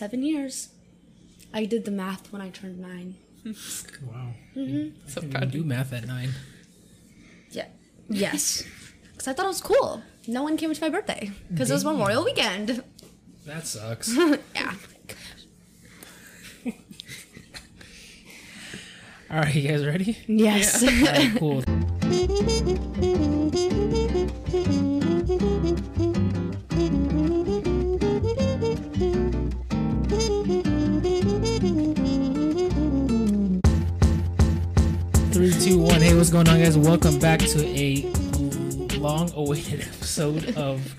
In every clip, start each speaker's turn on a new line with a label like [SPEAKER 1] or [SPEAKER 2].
[SPEAKER 1] Seven years. I did the math when I turned nine.
[SPEAKER 2] Wow.
[SPEAKER 1] Mm-hmm.
[SPEAKER 3] So
[SPEAKER 2] I
[SPEAKER 3] proud
[SPEAKER 2] didn't do math at nine.
[SPEAKER 1] Yeah. Yes. Because I thought it was cool. No one came to my birthday because it was Memorial Weekend.
[SPEAKER 2] That sucks.
[SPEAKER 1] Yeah.
[SPEAKER 2] All right, you guys ready?
[SPEAKER 1] Yes.
[SPEAKER 2] All right, cool. Three, two, one. Hey, what's going on, guys? Welcome back to a long-awaited episode of.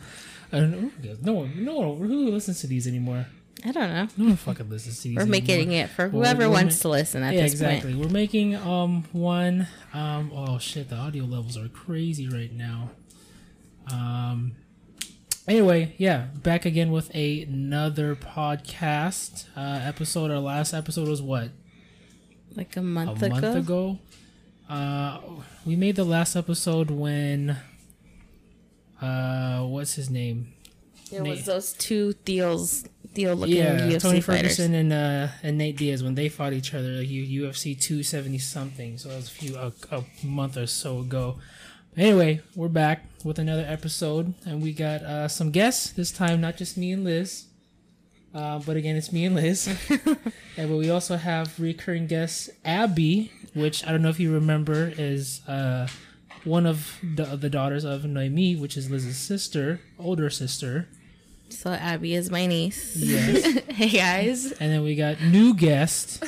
[SPEAKER 2] I don't know. No one, no one who listens to these anymore.
[SPEAKER 3] I don't know.
[SPEAKER 2] No one fucking listens to these.
[SPEAKER 3] We're
[SPEAKER 2] anymore.
[SPEAKER 3] making it for whoever wants
[SPEAKER 2] ma-
[SPEAKER 3] to listen at
[SPEAKER 2] yeah,
[SPEAKER 3] this
[SPEAKER 2] exactly.
[SPEAKER 3] point.
[SPEAKER 2] We're making um one um oh shit the audio levels are crazy right now. Um anyway, yeah, back again with a, another podcast uh episode. Our last episode was what?
[SPEAKER 3] Like a month
[SPEAKER 2] a
[SPEAKER 3] ago.
[SPEAKER 2] month ago. Uh we made the last episode when uh what's his name?
[SPEAKER 3] It
[SPEAKER 2] Nate.
[SPEAKER 3] was those two Theos, Theo looking
[SPEAKER 2] yeah,
[SPEAKER 3] UFC
[SPEAKER 2] Tony
[SPEAKER 3] fighters.
[SPEAKER 2] Ferguson and uh, and Nate Diaz when they fought each other, like UFC 270 something. So that was a few a, a month or so ago. Anyway, we're back with another episode, and we got uh, some guests this time. Not just me and Liz, uh, but again, it's me and Liz. and but we also have recurring guest Abi, which I don't know if you remember is uh, one of the, the daughters of Noemi, which is Liz's sister, older sister.
[SPEAKER 3] So Abi is my niece.
[SPEAKER 2] Yes.
[SPEAKER 1] hey guys.
[SPEAKER 2] And then we got new guest,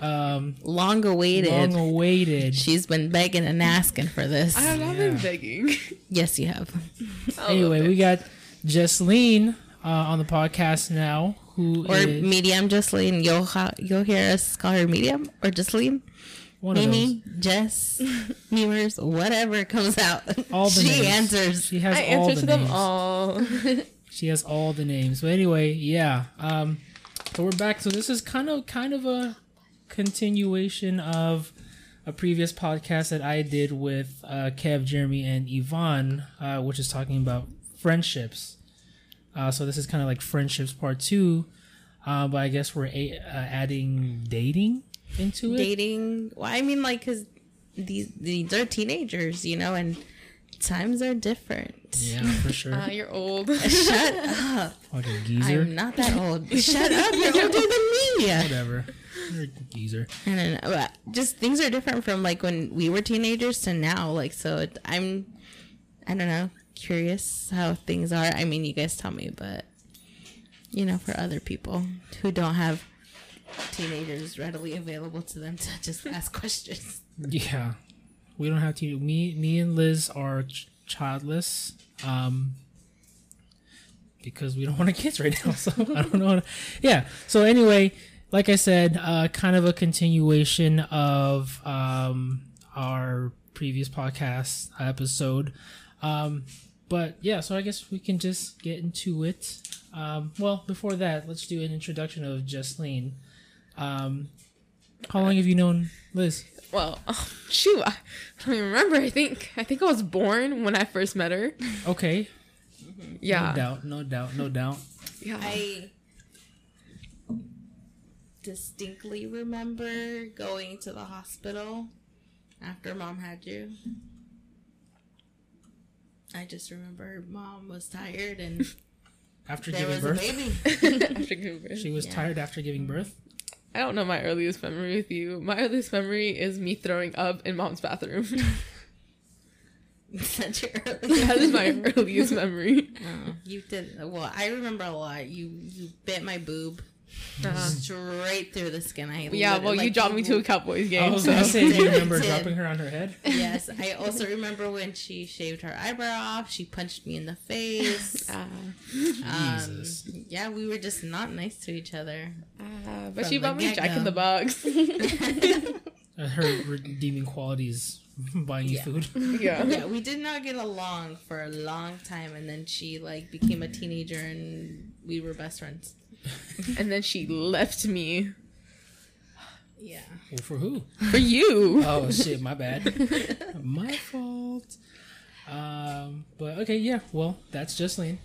[SPEAKER 2] um,
[SPEAKER 3] Long awaited.
[SPEAKER 2] long awaited.
[SPEAKER 3] She's been begging and asking for this.
[SPEAKER 4] I have not
[SPEAKER 2] Yeah.
[SPEAKER 4] been begging.
[SPEAKER 3] yes, you have.
[SPEAKER 2] Anyway, we
[SPEAKER 4] bit.
[SPEAKER 2] got Jezlyn uh, on the podcast now, who
[SPEAKER 3] Or
[SPEAKER 2] is
[SPEAKER 3] medium Jezlyn. You'll ha- you'll hear us call her medium or Jezlyn.
[SPEAKER 2] one of those.
[SPEAKER 3] Mimi, Jess, Mewers, whatever comes out.
[SPEAKER 2] All the
[SPEAKER 3] she
[SPEAKER 2] names.
[SPEAKER 3] answers.
[SPEAKER 2] She has
[SPEAKER 4] I
[SPEAKER 2] all
[SPEAKER 4] answer
[SPEAKER 2] the
[SPEAKER 4] to them
[SPEAKER 2] names.
[SPEAKER 4] all.
[SPEAKER 2] She has all the names. But anyway, yeah. Um, so we're back. So this is kind of kind of a continuation of a previous podcast that I did with uh, Kev, Jeremy, and Yvonne, uh, which is talking about friendships. Uh, so this is kind of like friendships part two, uh, but I guess we're a- uh, adding dating into it.
[SPEAKER 3] dating. Well, I mean, like, cause these these are teenagers, you know, and times are different.
[SPEAKER 2] Yeah, for sure.
[SPEAKER 4] Uh, you're old.
[SPEAKER 3] Shut up!
[SPEAKER 2] Fucking geezer.
[SPEAKER 3] I'm not that old. Shut up! You're older than me.
[SPEAKER 2] Whatever. You're a geezer.
[SPEAKER 3] I don't know. but Just things are different from like when we were teenagers to now. Like, so it, I'm, I don't know, curious how things are. I mean, you guys tell me, but you know, for other people who don't have teenagers readily available to them to just ask questions.
[SPEAKER 2] Yeah, we don't have to. Me, me and Liz are ch- childless, um, because we don't want to kids right now. So I don't know. To, yeah. So anyway, like I said, uh, kind of a continuation of um our previous podcast episode. Um, but yeah, so I guess we can just get into it. Um, well, before that, let's do an introduction of Jezlyn. Um, how long have you known Liz?
[SPEAKER 4] well, oh, shoot, I don't even remember. I think I think I was born when I first met her.
[SPEAKER 2] Okay.
[SPEAKER 4] Yeah,
[SPEAKER 2] No doubt, no doubt, no doubt.
[SPEAKER 4] yeah.
[SPEAKER 3] I distinctly remember going to the hospital after mom had you. I just remember mom was tired and
[SPEAKER 2] After
[SPEAKER 3] there
[SPEAKER 2] giving
[SPEAKER 3] was a
[SPEAKER 2] birth,
[SPEAKER 3] baby.
[SPEAKER 4] After giving birth.
[SPEAKER 2] she was
[SPEAKER 3] Yeah.
[SPEAKER 2] tired after giving birth.
[SPEAKER 4] I don't know my earliest memory with you. My earliest memory is me throwing up in mom's bathroom.
[SPEAKER 3] Such your
[SPEAKER 4] that is my earliest memory.
[SPEAKER 3] Oh, you did well. I remember a lot. You you bit my boob
[SPEAKER 4] Uh,
[SPEAKER 3] straight through the skin. I
[SPEAKER 4] yeah,
[SPEAKER 3] lit-
[SPEAKER 4] well, you
[SPEAKER 3] like,
[SPEAKER 4] dropped me to a Cowboys
[SPEAKER 2] I
[SPEAKER 4] game.
[SPEAKER 2] was
[SPEAKER 4] So.
[SPEAKER 2] gonna say, do you remember dropping her on her head?
[SPEAKER 3] Yes, I also remember when she shaved her eyebrow off. She punched me in the face.
[SPEAKER 4] Uh,
[SPEAKER 3] Um,
[SPEAKER 2] Jesus.
[SPEAKER 3] yeah, we were just not nice to each other.
[SPEAKER 4] uh, but she bought me Jack
[SPEAKER 3] get-go.
[SPEAKER 4] in the Box.
[SPEAKER 2] Uh, Her redeeming qualities, buying you
[SPEAKER 3] Yeah.
[SPEAKER 2] food.
[SPEAKER 4] yeah.
[SPEAKER 3] yeah, we did not get along for a long time, and then she like became a teenager, and we were best friends.
[SPEAKER 4] And then she left me
[SPEAKER 3] Yeah,
[SPEAKER 2] Well, for who?
[SPEAKER 4] for you.
[SPEAKER 2] Oh shit, my bad. my fault. Um, but okay, yeah. Well, that's Jezlyn.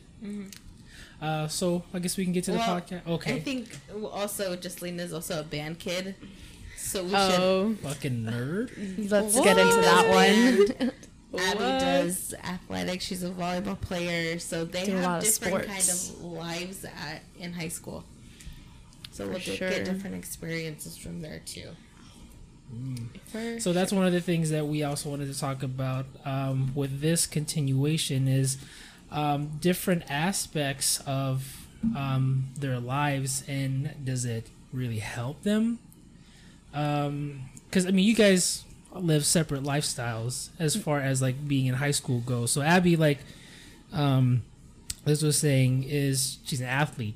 [SPEAKER 2] Uh, so I guess we can get to the
[SPEAKER 3] Well,
[SPEAKER 2] podcast. Okay.
[SPEAKER 3] I think also Jezlyn is also a band kid, so we should.
[SPEAKER 4] Oh,
[SPEAKER 2] Fucking nerd.
[SPEAKER 1] Let's get into that one.
[SPEAKER 3] Abi
[SPEAKER 4] What?
[SPEAKER 3] does athletics. She's a volleyball player, so they
[SPEAKER 1] Do a lot
[SPEAKER 3] have different kind of lives at in high school. So
[SPEAKER 4] For
[SPEAKER 3] we'll
[SPEAKER 4] sure.
[SPEAKER 3] get different experiences from there too.
[SPEAKER 4] for
[SPEAKER 2] So that's one of the things that we also wanted to talk about um, with this continuation is um, different aspects of um, their lives and does it really help them? Because I mean, you guys live separate lifestyles as far as like being in high school goes. So Abi, like um, Liz was saying, is she's an athlete,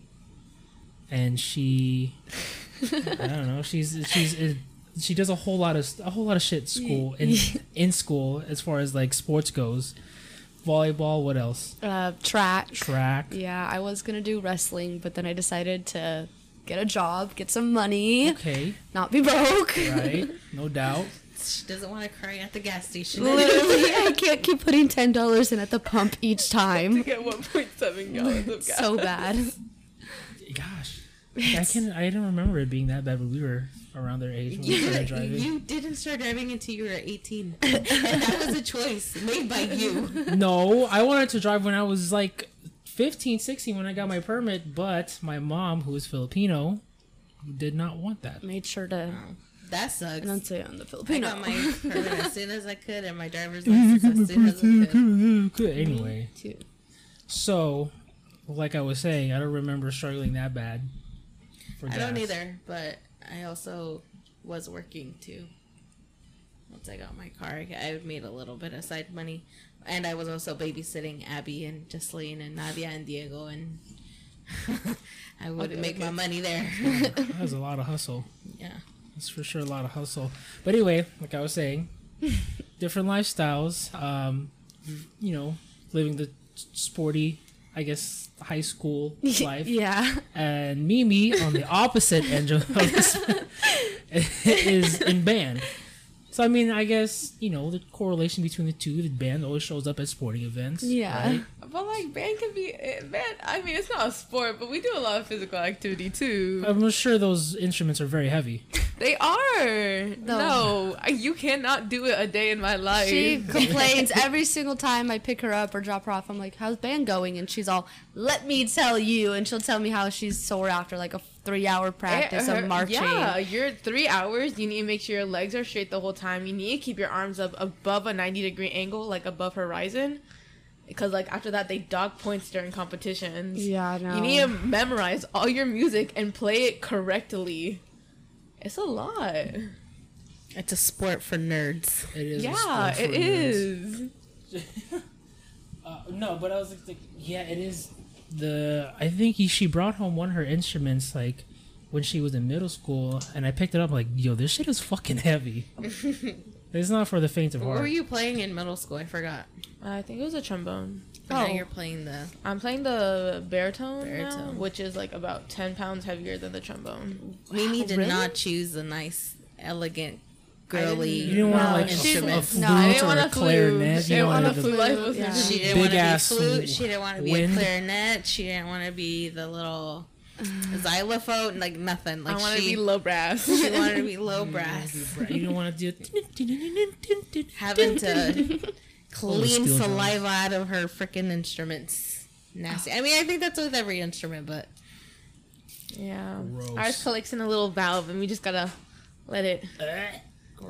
[SPEAKER 2] and she I don't know. She's she's she does a whole lot of a whole lot of shit school in in school as far as like sports goes. Volleyball. What else?
[SPEAKER 1] Uh, track.
[SPEAKER 2] Track.
[SPEAKER 1] Yeah, I was gonna do wrestling, but then I decided to get a job, get some money,
[SPEAKER 2] Okay.
[SPEAKER 1] not be broke.
[SPEAKER 2] Right. No doubt.
[SPEAKER 3] She doesn't want to cry at the gas station.
[SPEAKER 1] Literally, I can't keep putting ten dollars in at the pump each time.
[SPEAKER 4] get 1.7 gallons of gas.
[SPEAKER 1] So bad.
[SPEAKER 2] Gosh. I can I didn't remember it being that bad when we were around their age when we
[SPEAKER 3] You,
[SPEAKER 2] started driving.
[SPEAKER 3] you didn't start driving until you were 18. and that was a choice made by you.
[SPEAKER 2] No, I wanted to drive when I was like 15, 16 when I got my permit, but my mom, who is Filipino, did not want that.
[SPEAKER 1] Made sure to oh.
[SPEAKER 3] That sucks.
[SPEAKER 1] enunciate on the
[SPEAKER 3] I
[SPEAKER 1] Filipino.
[SPEAKER 3] got my permit as soon as I could and my driver's license as soon as I could.
[SPEAKER 2] Anyway,
[SPEAKER 1] Too.
[SPEAKER 2] so like I was saying, I don't remember struggling that bad. For
[SPEAKER 3] I don't either, but I also was working too. Once I got my car, I I made a little bit of side money, and I was also babysitting Abi and Jezlyn and Nadia and Diego, and I would
[SPEAKER 4] Okay,
[SPEAKER 3] make my money there.
[SPEAKER 2] That was a lot of hustle.
[SPEAKER 3] yeah,
[SPEAKER 2] That's for sure a lot of hustle. But anyway, like I was saying, different lifestyles. Um, you know, living the sporty, I guess, high school life.
[SPEAKER 1] Yeah.
[SPEAKER 2] And Mimi on the opposite end of this is in band. So I mean, I guess you know the correlation between the two. The band always shows up at sporting events.
[SPEAKER 1] Yeah.
[SPEAKER 2] right?
[SPEAKER 4] But like band can be eh, band. I mean, it's not a sport, but we do a lot of physical activity too.
[SPEAKER 2] I'm sure those instruments are very heavy.
[SPEAKER 4] They are. No, I- you cannot do it a day in my life.
[SPEAKER 1] She complains every single time I pick her up or drop her off. I'm like, "How's band going?" And she's all, "Let me tell you." And she'll tell me how she's sore after like a three-hour practice
[SPEAKER 4] Eh, her-
[SPEAKER 1] of marching.
[SPEAKER 4] Yeah, you're three hours. You need to make sure your legs are straight the whole time. You need to keep your arms up above a 90 degree angle, like above horizon. Because like after that, they dock points during competitions.
[SPEAKER 1] Yeah, I know.
[SPEAKER 4] You need to memorize all your music and play it correctly. It's a lot.
[SPEAKER 3] it's a sport for nerds.
[SPEAKER 2] It is. a
[SPEAKER 4] yeah,
[SPEAKER 2] sport for
[SPEAKER 4] it
[SPEAKER 2] nerds.
[SPEAKER 4] is.
[SPEAKER 2] Uh, no, but I was like, yeah, it is. The I think he, she brought home one of her instruments like when she was in middle school, and I picked it up like, yo, this shit is fucking heavy. it's not for the faint of heart.
[SPEAKER 3] What were you playing in middle school? I forgot.
[SPEAKER 4] I think it was a trombone.
[SPEAKER 3] But now
[SPEAKER 1] Oh.
[SPEAKER 3] you're playing the.
[SPEAKER 4] I'm playing the baritone, now, which is like about 10 pounds heavier than the trombone.
[SPEAKER 3] Mimi did
[SPEAKER 1] really?
[SPEAKER 3] not choose a nice, elegant,
[SPEAKER 4] I didn't-
[SPEAKER 3] girly.
[SPEAKER 2] You didn't want
[SPEAKER 1] No,
[SPEAKER 2] like a, a
[SPEAKER 3] instrument.
[SPEAKER 2] flute
[SPEAKER 1] No, I
[SPEAKER 4] didn't
[SPEAKER 2] or
[SPEAKER 4] want
[SPEAKER 2] a
[SPEAKER 4] a flute.
[SPEAKER 2] clarinet.
[SPEAKER 4] She didn't want
[SPEAKER 2] wanted
[SPEAKER 4] a
[SPEAKER 2] the-
[SPEAKER 4] flute.
[SPEAKER 1] Yeah.
[SPEAKER 3] She didn't want to be
[SPEAKER 2] ass
[SPEAKER 3] flute. She didn't want to be
[SPEAKER 2] wind.
[SPEAKER 3] a clarinet. She didn't want to be the little xylophone. Like nothing. Like
[SPEAKER 4] I want to be low brass.
[SPEAKER 3] she wanted to be low brass.
[SPEAKER 2] You don't want to do.
[SPEAKER 3] Having to clean saliva out of her freaking instruments. Nasty. I mean, I think that's with every instrument, but
[SPEAKER 4] yeah.
[SPEAKER 2] Gross.
[SPEAKER 4] Ours collects in a little valve, and we just gotta let it eh,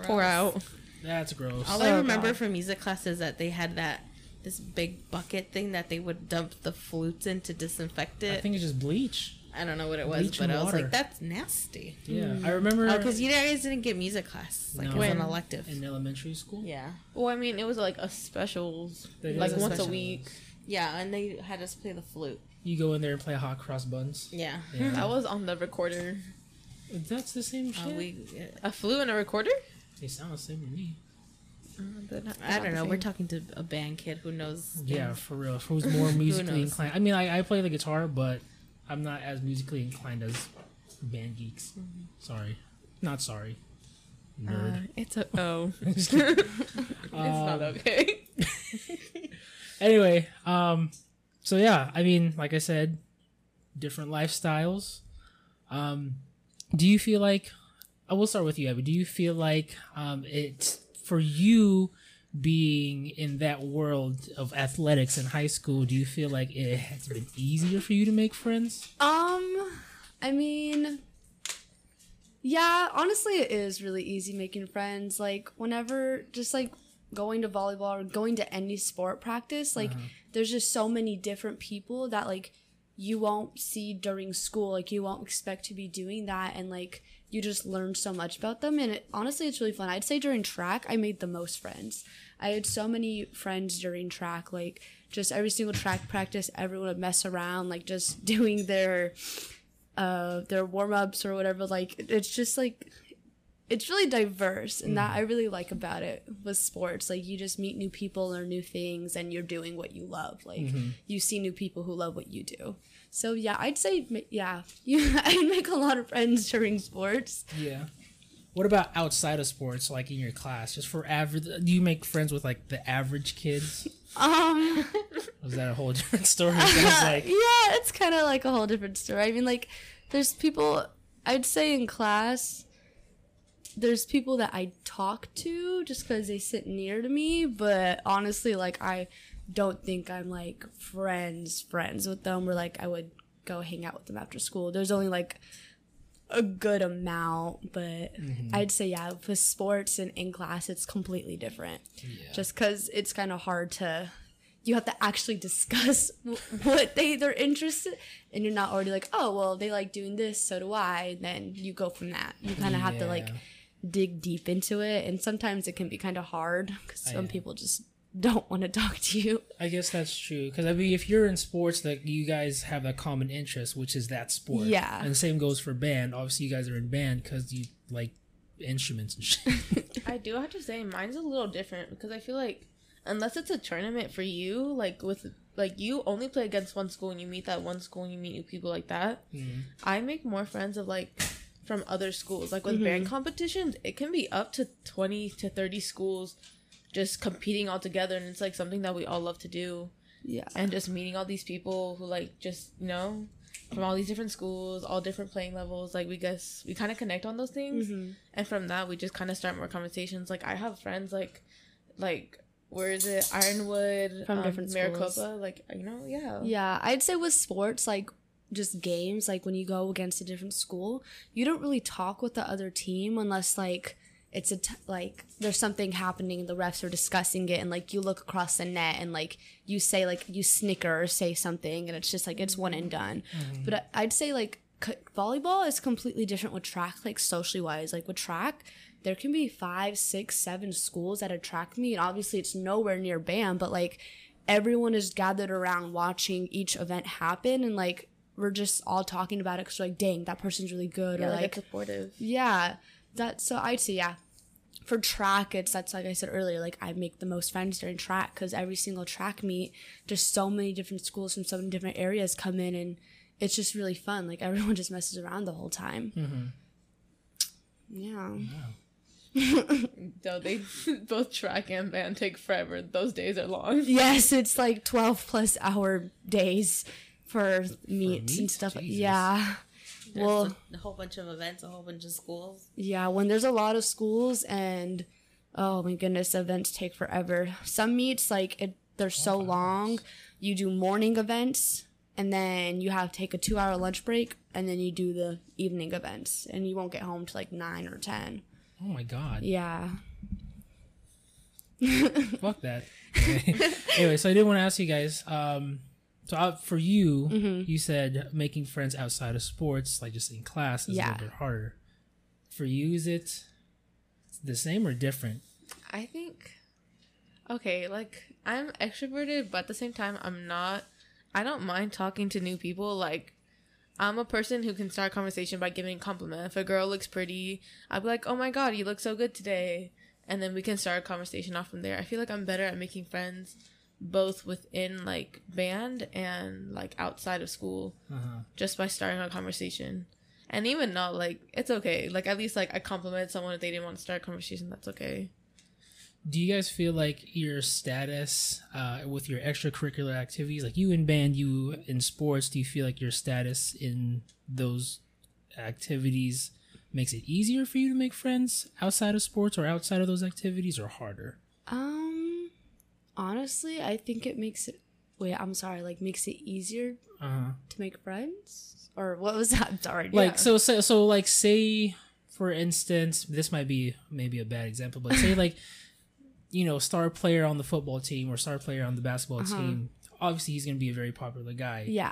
[SPEAKER 4] pour out.
[SPEAKER 2] That's gross.
[SPEAKER 3] All I
[SPEAKER 1] Oh,
[SPEAKER 3] remember
[SPEAKER 1] God.
[SPEAKER 3] from music class is that they had that this big bucket thing that they would dump the flutes in to disinfect it.
[SPEAKER 2] I think it's just bleach.
[SPEAKER 3] I don't know what it was,
[SPEAKER 2] Bleach
[SPEAKER 3] but I was
[SPEAKER 2] water.
[SPEAKER 3] like, that's nasty.
[SPEAKER 2] Yeah, mm. I remember uh,
[SPEAKER 3] Oh, because you guys didn't get music class like
[SPEAKER 2] No.
[SPEAKER 3] as
[SPEAKER 4] When?
[SPEAKER 3] an elective.
[SPEAKER 2] in elementary school.
[SPEAKER 3] Yeah,
[SPEAKER 4] Well, I mean, it was like a specials,
[SPEAKER 2] That
[SPEAKER 4] like
[SPEAKER 2] is a
[SPEAKER 4] once a week.
[SPEAKER 3] yeah, and they had us play the flute.
[SPEAKER 2] You go in there and play hot cross buns.
[SPEAKER 3] Yeah,
[SPEAKER 2] Yeah.
[SPEAKER 4] That was on the recorder.
[SPEAKER 2] That's the same uh, shit.
[SPEAKER 3] uh, we.
[SPEAKER 4] A flute and a recorder?
[SPEAKER 2] They sound the same to me.
[SPEAKER 3] Uh, I don't know. We're talking to a band kid who knows.
[SPEAKER 2] Yeah,
[SPEAKER 3] things.
[SPEAKER 2] for real. Who's more musically
[SPEAKER 3] knows?
[SPEAKER 2] inclined? I mean, I, I play the guitar, but I'm not as musically inclined as band geeks.
[SPEAKER 3] Mm-hmm.
[SPEAKER 2] Sorry, not sorry. Nerd.
[SPEAKER 4] Uh, it's a oh. It's not okay.
[SPEAKER 2] anyway, um, so yeah, I mean, like I said, different lifestyles. Um, do you feel like? I will start with you, Abi. Do you feel like um, it's for you being in that world of athletics in high school? Do you feel like it has been easier for you to make friends?
[SPEAKER 1] Um, I mean, yeah, honestly, it is really easy making friends. Like, whenever, just like going to volleyball or going to any sport practice, like, there's just so many different people that, like, you won't see during school. Like, you won't expect to be doing that. And, like, you just learn so much about them. And it, honestly, it's really fun. I'd say during track, I made the most friends. I had so many friends during track. Like, just every single track practice, everyone would mess around, like, just doing their uh their warm-ups or whatever like it's just like it's really diverse and that i really like about it with sports like you just meet new people learn new things and you're doing what you love like you see new people who love what you do so yeah i'd say yeah you i make a lot of friends during sports
[SPEAKER 2] Yeah. What about outside of sports, like in your class? Just for average, do you make friends with like the average kids?
[SPEAKER 1] um
[SPEAKER 2] Was that a whole different story? Like
[SPEAKER 1] yeah, it's kind of like a whole different story. I mean, like, there's people, I'd say in class, there's people that I talk to just because they sit near to me, but honestly, like, I don't think I'm like friends, friends with them, or like I would go hang out with them after school. There's only like a good amount, but mm-hmm. I'd say, yeah, with sports and in class, it's completely different. Just because it's kind of hard to you have to actually discuss w- what they they're interested and you're not already like oh well they like doing this so do i and then you go from that. You kind of have to like dig deep into it and sometimes it can be kind of hard because some
[SPEAKER 2] yeah.
[SPEAKER 1] people just don't want to talk to you
[SPEAKER 2] I guess that's true. Because I mean, if you're in sports, like you guys have a common interest, which is that sport.
[SPEAKER 1] Yeah.
[SPEAKER 2] And the same goes for band. Obviously, you guys are in band because you like instruments and shit.
[SPEAKER 4] I do have to say mine's a little different because I feel like unless it's a tournament for you, like with like you only play against one school and you meet that one school and you meet new people like that. Mm-hmm. I make more friends of like from other schools. Like with mm-hmm. band competitions, it can be up to twenty to thirty schools just competing all together and it's like something that we all love to do.
[SPEAKER 1] yeah.
[SPEAKER 4] And just meeting all these people who like just, you know, from all these different schools, all different playing levels, like we guess we kind of connect on those things. And from that we just kind of start more conversations. Like i have friends like like where is it? Ironwood
[SPEAKER 1] From
[SPEAKER 4] um,
[SPEAKER 1] different schools.
[SPEAKER 4] maricopa like you know yeah.
[SPEAKER 1] Yeah, I'd say with sports, like just games, like when you go against a different school, you don't really talk with the other team unless like it's a t- like there's something happening and the refs are discussing it and like you look across the net and like you say like you snicker or say something and it's just like it's one and done. Mm-hmm. But I- I'd say like c- volleyball is completely different with track, like socially wise. Like with track, there can be five, six, seven schools at a track meet. And obviously, it's nowhere near BAM, but like everyone is gathered around watching each event happen, and like we're just all talking about it because like, dang, that person's really good,
[SPEAKER 4] yeah
[SPEAKER 1] or
[SPEAKER 4] like,
[SPEAKER 1] like,
[SPEAKER 4] supportive
[SPEAKER 1] yeah, that. So I'd say yeah. For track, it's that's like I said earlier. Like I make the most friends during track because every single track meet, just so many different schools from so many different areas come in, and it's just really fun. Like everyone just messes around the whole time. Mm-hmm. Yeah.
[SPEAKER 4] though they both track and band take forever those days are long
[SPEAKER 1] Yes, it's like 12 plus hour days for meets and
[SPEAKER 2] meets?
[SPEAKER 1] stuff.
[SPEAKER 2] Jesus.
[SPEAKER 1] Yeah. Well,
[SPEAKER 3] a, a whole bunch of events, a whole bunch of schools.
[SPEAKER 1] yeah, when there's a lot of schools and oh my goodness, events take forever. Some meets like it they're so long. You do morning events and then you have to take a 2-hour lunch break and then you do the evening events and you won't get home till like 9 or 10.
[SPEAKER 2] oh my god.
[SPEAKER 1] Yeah.
[SPEAKER 2] Fuck that. anyway, so I did want to ask you guys. Um, so for you,
[SPEAKER 1] Mm-hmm.
[SPEAKER 2] you said making friends outside of sports, like just in class, is a little bit harder. For you, is it the same or different?
[SPEAKER 4] i think okay like i'm extroverted but at the same time i'm not i don't mind talking to new people like I'm a person who can start a conversation by giving a compliment. If a girl looks pretty, I'll be like, "Oh my god, you look so good today," and then we can start a conversation off from there. I feel like I'm better at making friends, both within like band and like outside of school,
[SPEAKER 2] Uh-huh.
[SPEAKER 4] just by starting a conversation. And even not like it's okay. Like at least like I compliment someone if they didn't want to start a conversation. That's okay.
[SPEAKER 2] do you guys feel like your status uh, with your extracurricular activities, like you in band, you in sports, do you feel like your status in those activities makes it easier for you to make friends outside of sports or outside of those activities, or harder?
[SPEAKER 1] Um, honestly, I think it makes it. Wait, I'm sorry. Like makes it easier
[SPEAKER 2] Uh huh.
[SPEAKER 1] to make friends, or what was that? Sorry.
[SPEAKER 2] like
[SPEAKER 1] yeah.
[SPEAKER 2] so, so so like say for instance this might be maybe a bad example but say like you know star player on the football team or star player on the basketball
[SPEAKER 1] Uh-huh.
[SPEAKER 2] team obviously he's going to be a very popular guy
[SPEAKER 1] Yeah.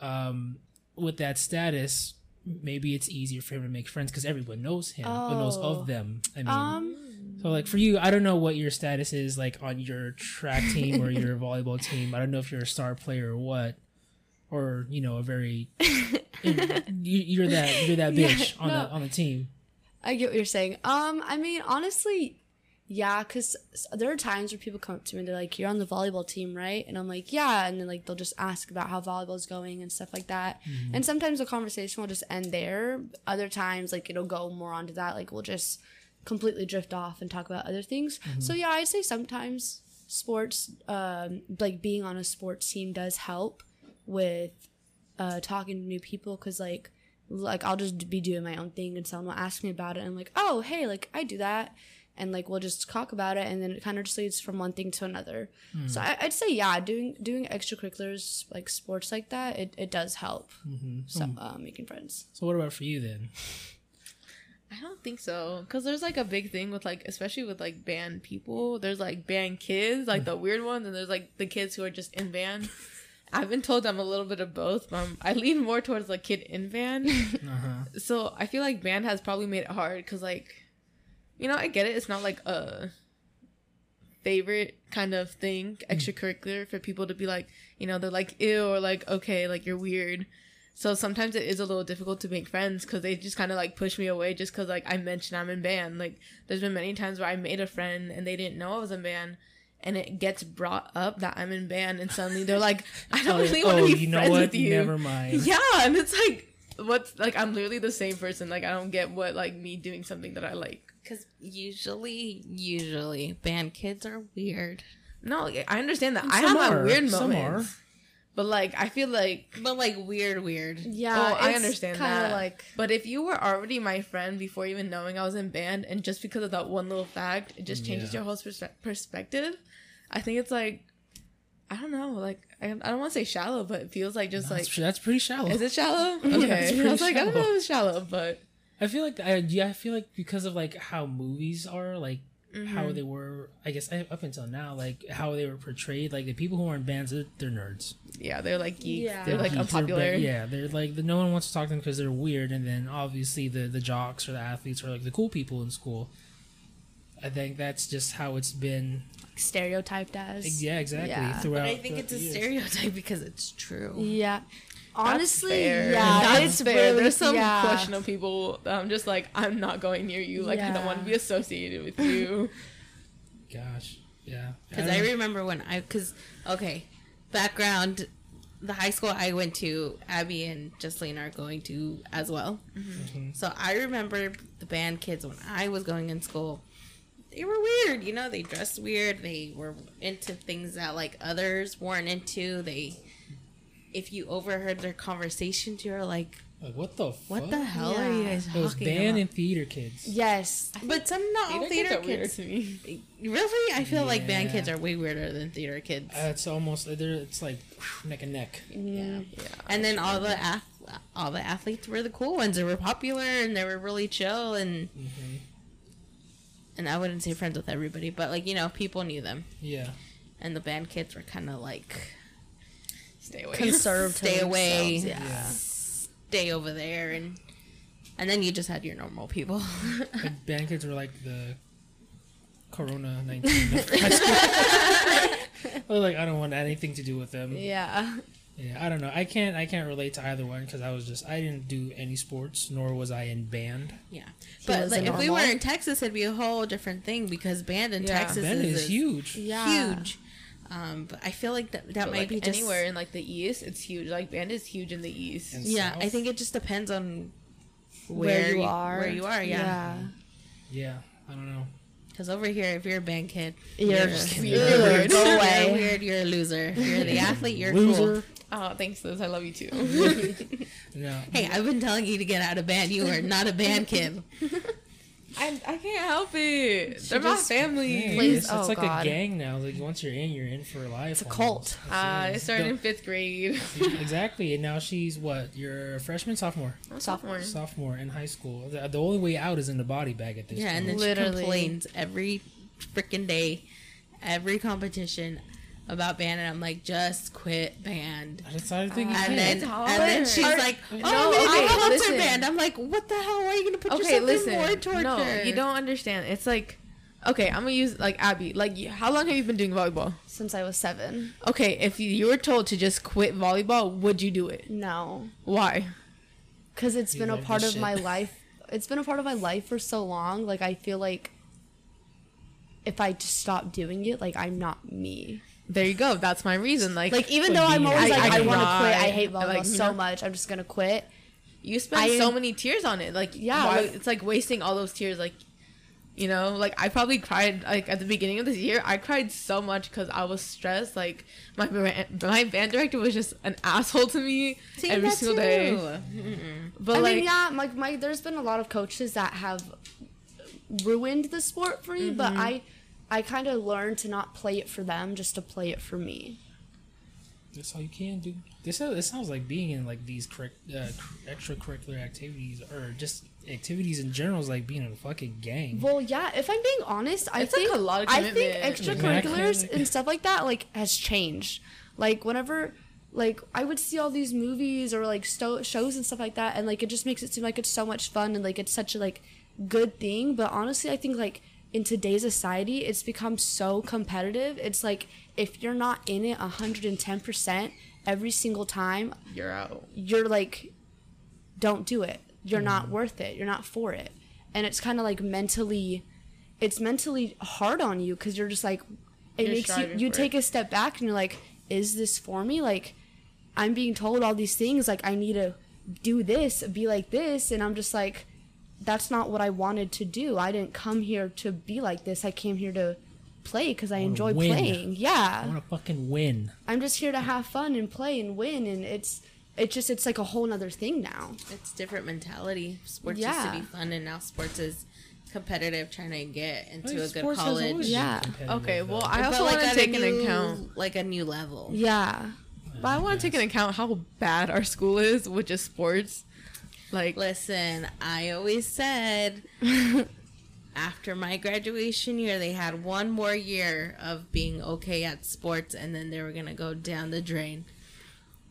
[SPEAKER 2] um with that status maybe it's easier for him to make friends because everyone knows him or knows
[SPEAKER 1] Oh.
[SPEAKER 2] of them i mean
[SPEAKER 1] Um.
[SPEAKER 2] So like for you i don't know what your status is like on your track team or your volleyball team i don't know if you're a star player or what or you know a very you, you're that you're that
[SPEAKER 1] Yeah,
[SPEAKER 2] bitch on
[SPEAKER 1] no.
[SPEAKER 2] the on the team
[SPEAKER 1] I get what you're saying. Um, I mean, honestly, yeah, because there are times where people come up to me and they're like, "You're on the volleyball team, right?" And I'm like, "Yeah," and then like they'll just ask about how volleyball's going and stuff like that. And sometimes the conversation will just end there. Other times, like it'll go more onto that. Like we'll just completely drift off and talk about other things. So yeah, I'd say sometimes sports, um, like being on a sports team, does help with uh, talking to new people because like like I'll just be doing my own thing and someone will ask me about it and I'm like, oh hey, like I do that and like we'll just talk about it and then it kind of just leads from one thing to another. So I, I'd say yeah, doing doing extracurriculars like sports like that, it, it does help. So uh, making friends.
[SPEAKER 2] so what about for you then
[SPEAKER 4] I don't think so, cause there's like a big thing with like, especially with like band people. There's like band kids, like the weird ones, and there's like the kids who are just in band. I've been told I'm a little bit of both. But I'm- I lean more towards like kid in band.
[SPEAKER 2] uh-huh
[SPEAKER 4] so I feel like band has probably made it hard, cause like, you know, I get it. It's not like a favorite kind of thing, extracurricular for people to be like, you know, they're like ew or like okay, like you're weird. So sometimes it is a little difficult to make friends because they just kind of like push me away just because like I mentioned I'm in band. Like there's been many times where I made a friend and they didn't know I was in band, and it gets brought up that I'm in band, and suddenly they're like, I don't
[SPEAKER 2] oh,
[SPEAKER 4] really want to
[SPEAKER 2] oh,
[SPEAKER 4] be
[SPEAKER 2] you know
[SPEAKER 4] friends
[SPEAKER 2] what
[SPEAKER 4] with you.
[SPEAKER 2] never mind
[SPEAKER 4] Yeah, and it's like what's like I'm literally the same person. Like I don't get what like me doing something that I like.
[SPEAKER 3] Because usually, usually, band kids are weird.
[SPEAKER 4] No, I understand that. I
[SPEAKER 2] Some
[SPEAKER 4] have my
[SPEAKER 2] are,
[SPEAKER 4] weird
[SPEAKER 2] some
[SPEAKER 4] moments. But like I feel like
[SPEAKER 3] But like weird, weird.
[SPEAKER 1] Yeah,
[SPEAKER 4] Oh, I understand
[SPEAKER 1] kinda
[SPEAKER 4] that.
[SPEAKER 1] Like
[SPEAKER 4] But if you were already my friend before even knowing I was in band, and just because of that one little fact, it just changes
[SPEAKER 2] Yeah.
[SPEAKER 4] your whole perspe- perspective. I think it's like, I don't know, like I, I don't want to say shallow, but it feels like just
[SPEAKER 2] that's,
[SPEAKER 4] like,
[SPEAKER 2] that's pretty shallow
[SPEAKER 4] is it shallow?
[SPEAKER 2] it's
[SPEAKER 4] Okay,
[SPEAKER 2] pretty
[SPEAKER 4] I was like, I don't know if it's shallow, but
[SPEAKER 2] i feel like I, yeah i feel like because of like how movies are like
[SPEAKER 4] Mm-hmm.
[SPEAKER 2] how they were i guess up until now like how they were portrayed like the people who are in bands they're, they're nerds
[SPEAKER 4] yeah, they're like geeks.
[SPEAKER 1] Yeah.
[SPEAKER 4] They're like
[SPEAKER 2] geeks, they're
[SPEAKER 4] unpopular.
[SPEAKER 2] yeah, they're like the, no one wants to talk to them because they're weird, and then obviously the the jocks or the athletes are like the cool people in school. I think that's just how it's been.
[SPEAKER 1] stereotyped as.
[SPEAKER 2] Yeah, exactly.
[SPEAKER 1] Yeah.
[SPEAKER 2] Throughout,
[SPEAKER 3] But I think it's a
[SPEAKER 2] years.
[SPEAKER 3] stereotype because it's true.
[SPEAKER 1] Yeah.
[SPEAKER 4] That's
[SPEAKER 1] Honestly, yeah,
[SPEAKER 4] That's
[SPEAKER 1] it's
[SPEAKER 4] fair.
[SPEAKER 1] really
[SPEAKER 4] There's some
[SPEAKER 1] yeah.
[SPEAKER 4] questionable people that I'm just like, I'm not going near you. Like I don't want to be associated with you.
[SPEAKER 2] Gosh, yeah.
[SPEAKER 3] Because
[SPEAKER 2] don't
[SPEAKER 3] I, remember when I, because, okay, background, the high school I went to, Abi and Jezlyn are going to as well.
[SPEAKER 2] Mm-hmm.
[SPEAKER 3] So I remember the band kids when I was going in school. They were weird, you know. They dressed weird. They were into things that like others weren't into. They, if you overheard their conversations, you're like,
[SPEAKER 2] Like, what the
[SPEAKER 3] "What
[SPEAKER 2] fuck?
[SPEAKER 3] the hell are you
[SPEAKER 1] Yeah.
[SPEAKER 3] guys
[SPEAKER 2] It was
[SPEAKER 3] talking
[SPEAKER 2] band
[SPEAKER 3] about?"
[SPEAKER 2] and theater kids.
[SPEAKER 1] Yes.
[SPEAKER 3] but some not all
[SPEAKER 4] Theater
[SPEAKER 3] theater
[SPEAKER 4] kids are weird
[SPEAKER 3] kids.
[SPEAKER 4] to me.
[SPEAKER 3] Really, I feel like band kids are way weirder than theater kids.
[SPEAKER 2] Uh, it's almost it's like whew, neck and neck.
[SPEAKER 1] Yeah.
[SPEAKER 4] Yeah.
[SPEAKER 3] and then all the ath- all the athletes were the cool ones. They were popular and they were really chill and
[SPEAKER 2] hmm
[SPEAKER 3] and I wouldn't say friends with everybody, but like you know, people knew them.
[SPEAKER 2] Yeah,
[SPEAKER 3] And the band kids were kind of like
[SPEAKER 4] Stay away.
[SPEAKER 1] Conserved.
[SPEAKER 3] stay away,
[SPEAKER 1] themselves,
[SPEAKER 2] yeah.
[SPEAKER 3] stay over there, and and then you just had your normal people.
[SPEAKER 2] like, band kids were like the Corona nineteen. of high school. I was like, I don't want anything to do with them.
[SPEAKER 1] Yeah.
[SPEAKER 2] Yeah, I don't know. I can't. I can't relate to either one because I was just. I didn't do any sports, nor was I in band.
[SPEAKER 3] yeah, but like if we were in Texas, it'd be a whole different thing because band in
[SPEAKER 4] Yeah.
[SPEAKER 3] Texas
[SPEAKER 2] Band
[SPEAKER 3] is,
[SPEAKER 2] is huge.
[SPEAKER 1] Yeah.
[SPEAKER 3] huge. Um, but I feel like that that
[SPEAKER 4] But,
[SPEAKER 3] might
[SPEAKER 4] like,
[SPEAKER 3] be just
[SPEAKER 4] anywhere in like the east. It's huge. Like band is huge in the east.
[SPEAKER 2] And
[SPEAKER 3] Yeah, I think it just depends on
[SPEAKER 1] Where, you
[SPEAKER 3] you-
[SPEAKER 1] are.
[SPEAKER 3] Where you are, yeah.
[SPEAKER 2] Yeah, I don't know.
[SPEAKER 3] Because over here, if you're a band kid,
[SPEAKER 1] You're
[SPEAKER 3] you're,
[SPEAKER 1] just weird.
[SPEAKER 3] weird.
[SPEAKER 1] Go
[SPEAKER 3] You're
[SPEAKER 1] away.
[SPEAKER 3] weird. You're a loser. You're the athlete, you're
[SPEAKER 2] Loser.
[SPEAKER 3] cool.
[SPEAKER 4] Oh, thanks, Liz. I love you too.
[SPEAKER 2] No.
[SPEAKER 3] Hey, I've been telling you to get out of band. You are not a band kid.
[SPEAKER 4] I, I can't help it. They're my
[SPEAKER 1] just
[SPEAKER 4] family.
[SPEAKER 1] Please-
[SPEAKER 2] it's, it's
[SPEAKER 1] oh,
[SPEAKER 2] like
[SPEAKER 1] God.
[SPEAKER 2] a gang now. Like once you're in, you're in for life.
[SPEAKER 1] It's a cult.
[SPEAKER 4] Uh, it started in fifth grade.
[SPEAKER 2] exactly, and now she's what? You're a freshman, sophomore,
[SPEAKER 4] Sophomore.
[SPEAKER 2] sophomore in high school. The, the only way out is in the body bag at this
[SPEAKER 3] Yeah, and
[SPEAKER 2] point.
[SPEAKER 3] then
[SPEAKER 1] Literally.
[SPEAKER 3] she complains every freaking day, every competition about band, and I'm like, just quit band.
[SPEAKER 2] I decided to think you
[SPEAKER 3] And
[SPEAKER 2] can.
[SPEAKER 3] then,
[SPEAKER 4] It's hard.
[SPEAKER 3] and then she's
[SPEAKER 4] Are-
[SPEAKER 3] like, "Oh,
[SPEAKER 4] No,
[SPEAKER 3] no,
[SPEAKER 4] okay,
[SPEAKER 3] I love
[SPEAKER 4] listen.
[SPEAKER 3] her band." I'm like, "What the hell? Why are you gonna put
[SPEAKER 4] Okay,
[SPEAKER 3] yourself
[SPEAKER 4] listen.
[SPEAKER 3] in more torture?"
[SPEAKER 4] No, you don't understand. It's like, okay, I'm gonna use like Abi. Like, how long have you been doing volleyball?
[SPEAKER 1] Since I was seven.
[SPEAKER 4] Okay, if you, you were told to just quit volleyball, would you do it?
[SPEAKER 1] No.
[SPEAKER 4] Why?
[SPEAKER 1] Because it's
[SPEAKER 2] You
[SPEAKER 1] been a part
[SPEAKER 2] this
[SPEAKER 1] of my life. It's been a part of my life for so long. Like, I feel like if I just stop doing it, like, I'm not me.
[SPEAKER 4] There you go. That's my reason. Like,
[SPEAKER 1] Like, even though I'm always
[SPEAKER 4] I-
[SPEAKER 1] like,
[SPEAKER 4] I
[SPEAKER 1] I, want to quit, I hate volleyball
[SPEAKER 4] like,
[SPEAKER 1] so
[SPEAKER 4] know?
[SPEAKER 1] much, I'm just going to quit.
[SPEAKER 4] you spend
[SPEAKER 1] I-
[SPEAKER 4] so many tears on it. Like,
[SPEAKER 1] Yeah,
[SPEAKER 4] why- it's like wasting all those tears. Like, you know, like I probably cried like at the beginning of this year. I cried so much because I was stressed. Like my band- my band director was just an asshole to me
[SPEAKER 3] See,
[SPEAKER 4] every single
[SPEAKER 3] too.
[SPEAKER 4] day.
[SPEAKER 3] Mm-mm.
[SPEAKER 4] But
[SPEAKER 1] I
[SPEAKER 4] like,
[SPEAKER 1] mean, yeah, like my there's been a lot of coaches that have ruined the sport for me, but mm-hmm. I I kind of learned to not play it for them, just to play it for me.
[SPEAKER 2] That's all you can do. This this sounds like being in like these correct, uh, extracurricular activities or just activities in general is like being in a fucking gang.
[SPEAKER 1] Well, yeah, if I'm being honest, I
[SPEAKER 4] It's, like,
[SPEAKER 1] think
[SPEAKER 4] a lot of
[SPEAKER 1] I think extracurriculars and stuff like that like has changed. Like whenever like I would see all these movies or like sto- shows and stuff like that and like it just makes it seem like it's so much fun and like it's such a like good thing, but honestly, I think like in today's society, it's become so competitive. It's like if you're not in it 110% every single time,
[SPEAKER 4] you're out.
[SPEAKER 1] you're like don't do it you're not mm-hmm. worth it you're not for it and it's kind of like mentally it's mentally hard on you because you're just like it
[SPEAKER 4] You're
[SPEAKER 1] makes you you take
[SPEAKER 4] it.
[SPEAKER 1] a step back and you're like is this for me like i'm being told all these things like i need to do this be like this and i'm just like that's not what i wanted to do i didn't come here to be like this i came here to play because i
[SPEAKER 2] wanna
[SPEAKER 1] enjoy
[SPEAKER 2] win.
[SPEAKER 1] playing yeah
[SPEAKER 2] I want to fucking win.
[SPEAKER 1] I'm just here to have fun and play and win, and it's it's just it's like a whole nother thing now.
[SPEAKER 3] It's different mentality. Sports used to be fun, and now sports is competitive, trying to get into
[SPEAKER 2] Like,
[SPEAKER 3] a good college.
[SPEAKER 1] Yeah.
[SPEAKER 2] competitive,
[SPEAKER 4] Okay,
[SPEAKER 2] though.
[SPEAKER 4] well, I also
[SPEAKER 3] But,
[SPEAKER 4] want to take into account.
[SPEAKER 3] like a new level.
[SPEAKER 1] Yeah,
[SPEAKER 4] But I want to take
[SPEAKER 2] Yes.
[SPEAKER 4] into account how bad our school is with just sports. Like,
[SPEAKER 3] Listen, I always said after my graduation year, they had one more year of being okay at sports, and then they were gonna go down the drain.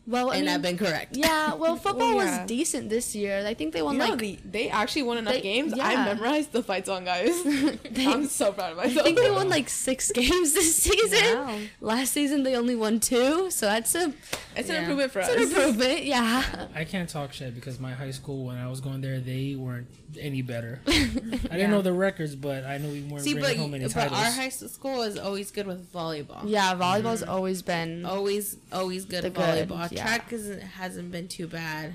[SPEAKER 1] Well, I
[SPEAKER 3] and
[SPEAKER 1] mean,
[SPEAKER 3] I've been correct.
[SPEAKER 1] yeah. Well, oh, football
[SPEAKER 4] yeah.
[SPEAKER 1] was decent this year. I think they won
[SPEAKER 4] you know,
[SPEAKER 1] like
[SPEAKER 4] the, they actually won enough
[SPEAKER 1] They-
[SPEAKER 4] games. I memorized the fight song, guys. I'm so proud of myself.
[SPEAKER 1] I think they won like six games this season.
[SPEAKER 3] Wow.
[SPEAKER 1] Last season they only won two, so that's a
[SPEAKER 4] it's an improvement for us.
[SPEAKER 1] it's an improvement. Yeah,
[SPEAKER 2] I can't talk shit because my high school when I was going there they weren't any better. I didn't know the records, but I knew we weren't
[SPEAKER 3] See,
[SPEAKER 2] bringing
[SPEAKER 3] but,
[SPEAKER 2] home any
[SPEAKER 3] but
[SPEAKER 2] titles.
[SPEAKER 3] our high school is always good with volleyball.
[SPEAKER 1] yeah. Volleyball's always been
[SPEAKER 3] always always good
[SPEAKER 1] The
[SPEAKER 3] at
[SPEAKER 1] good,
[SPEAKER 3] volleyball.
[SPEAKER 1] Yeah.
[SPEAKER 3] Track isn't, hasn't been too bad.